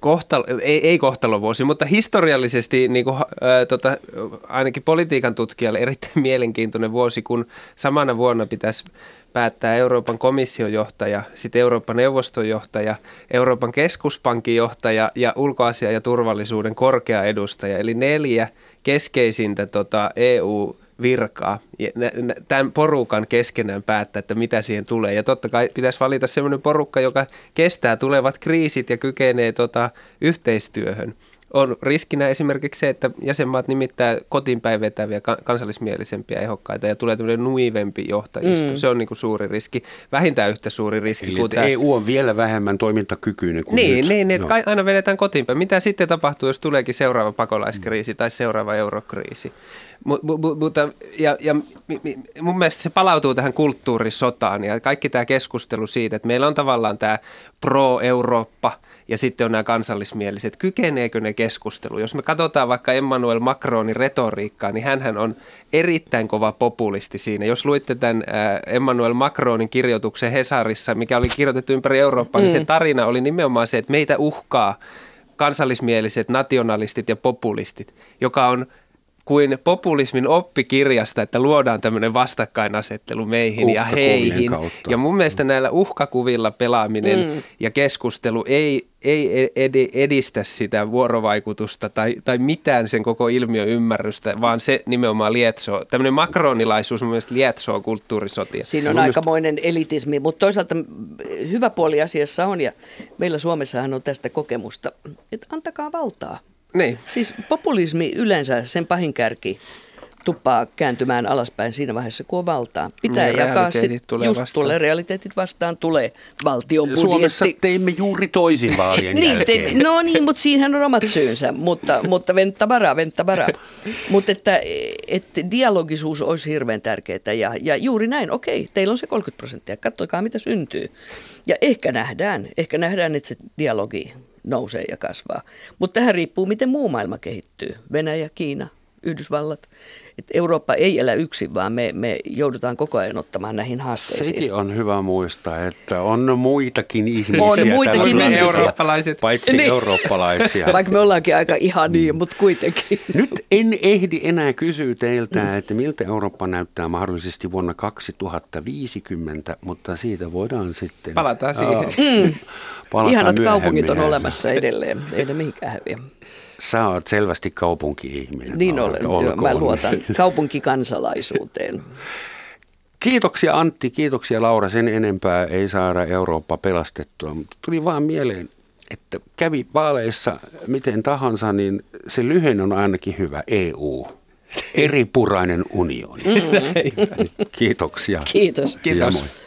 Kohtalo, ei, ei kohtalovuosi, mutta historiallisesti niin kuin, ää, tota, ainakin politiikan tutkijalle erittäin [LAUGHS] mielenkiintoinen vuosi, kun samana vuonna pitäisi päättää Euroopan komission johtaja, sitten Euroopan neuvoston johtaja, Euroopan keskuspankin johtaja ja ulkoasia- ja turvallisuuden korkea edustaja, eli neljä keskeisintä tota, EU- virkaa. Tämän porukan keskenään päättää, että mitä siihen tulee. Ja totta kai pitäisi valita sellainen porukka, joka kestää tulevat kriisit ja kykenee tota, yhteistyöhön. on riskinä esimerkiksi se, että jäsenmaat nimittää kotiinpäin vetäviä kansallismielisempiä ehdokkaita ja tulee tämmöinen nuivempi johtajisto. Mm. Se on niin kuin suuri riski, vähintään yhtä suuri riski. Eli kuin tämä... EU on vielä vähemmän toimintakykyinen kuin Niin, nyt. niin, niin että aina vedetään kotiinpäin. Mitä sitten tapahtuu, jos tuleekin seuraava pakolaiskriisi mm. tai seuraava eurokriisi? Mutta ja, ja mun mielestä se palautuu tähän kulttuurisotaan ja kaikki tämä keskustelu siitä, että meillä on tavallaan tämä pro-Eurooppa ja sitten on nämä kansallismieliset. Kykeneekö ne keskustelu? Jos me katsotaan vaikka Emmanuel Macronin retoriikkaa, niin hän on erittäin kova populisti siinä. Jos luitte tämän Emmanuel Macronin kirjoituksen Hesarissa, mikä oli kirjoitettu ympäri Eurooppaa, mm. niin se mm. tarina oli nimenomaan se, että meitä uhkaa kansallismieliset nationalistit ja populistit, joka on – kuin populismin oppikirjasta, että luodaan tämmöinen vastakkainasettelu meihin ja heihin. Kautta. Ja mun mielestä näillä uhkakuvilla pelaaminen mm. ja keskustelu ei, ei edistä sitä vuorovaikutusta tai, tai mitään sen koko ilmiön ymmärrystä, vaan se nimenomaan lietsoo. Tämmöinen makronilaisuus mun mielestä lietsoo kulttuurisotia. Siinä on mun aikamoinen mielestä... elitismi, mutta toisaalta hyvä puoli asiassa on, ja meillä Suomessahan on tästä kokemusta, että antakaa valtaa. Niin. Siis populismi yleensä, sen pahin kärki, tuppaa kääntymään alaspäin siinä vaiheessa, kun on valtaa. Pitää niin, jakaa, sit, tulee just vastaan. tulee realiteetit vastaan, tulee valtion budjetti. Suomessa teimme juuri toisin vaalien [LAUGHS] niin, te, No niin, mutta siinähän on omat syynsä, mutta, mutta venta varaa, venta varaa. mutta että, että dialogisuus olisi hirveän tärkeää ja, ja juuri näin, okei, teillä on se 30 prosenttia, katsokaa mitä syntyy. Ja ehkä nähdään, ehkä nähdään, että se dialogi nousee ja kasvaa. Mutta tähän riippuu, miten muu maailma kehittyy. Venäjä, Kiina, Yhdysvallat. Et Eurooppa ei elä yksin, vaan me, me joudutaan koko ajan ottamaan näihin haasteisiin. Sekin on hyvä muistaa, että on muitakin ihmisiä. On muitakin ihmisiä. Eurooppalaiset. Paitsi niin. eurooppalaisia. [LAUGHS] Vaikka me ollaankin aika ihania, mutta kuitenkin. Nyt en ehdi enää kysyä teiltä, että miltä Eurooppa näyttää mahdollisesti vuonna 2050, mutta siitä voidaan sitten... Palataan siihen. Mm. Ihanat kaupungit on olemassa edelleen, ei ne mihinkään häviä. Sä oot selvästi kaupunki-ihminen. Niin olen, joo, mä luotan kaupunkikansalaisuuteen. [LAUGHS] Kiitoksia Antti, kiitoksia Laura. Sen enempää ei saada Eurooppa pelastettua, mutta tuli vaan mieleen, että kävi vaaleissa miten tahansa, niin se lyhen on ainakin hyvä EU. [LAUGHS] Eripurainen unioni. Mm. [LAUGHS] Kiitoksia. Kiitos. Kiitos.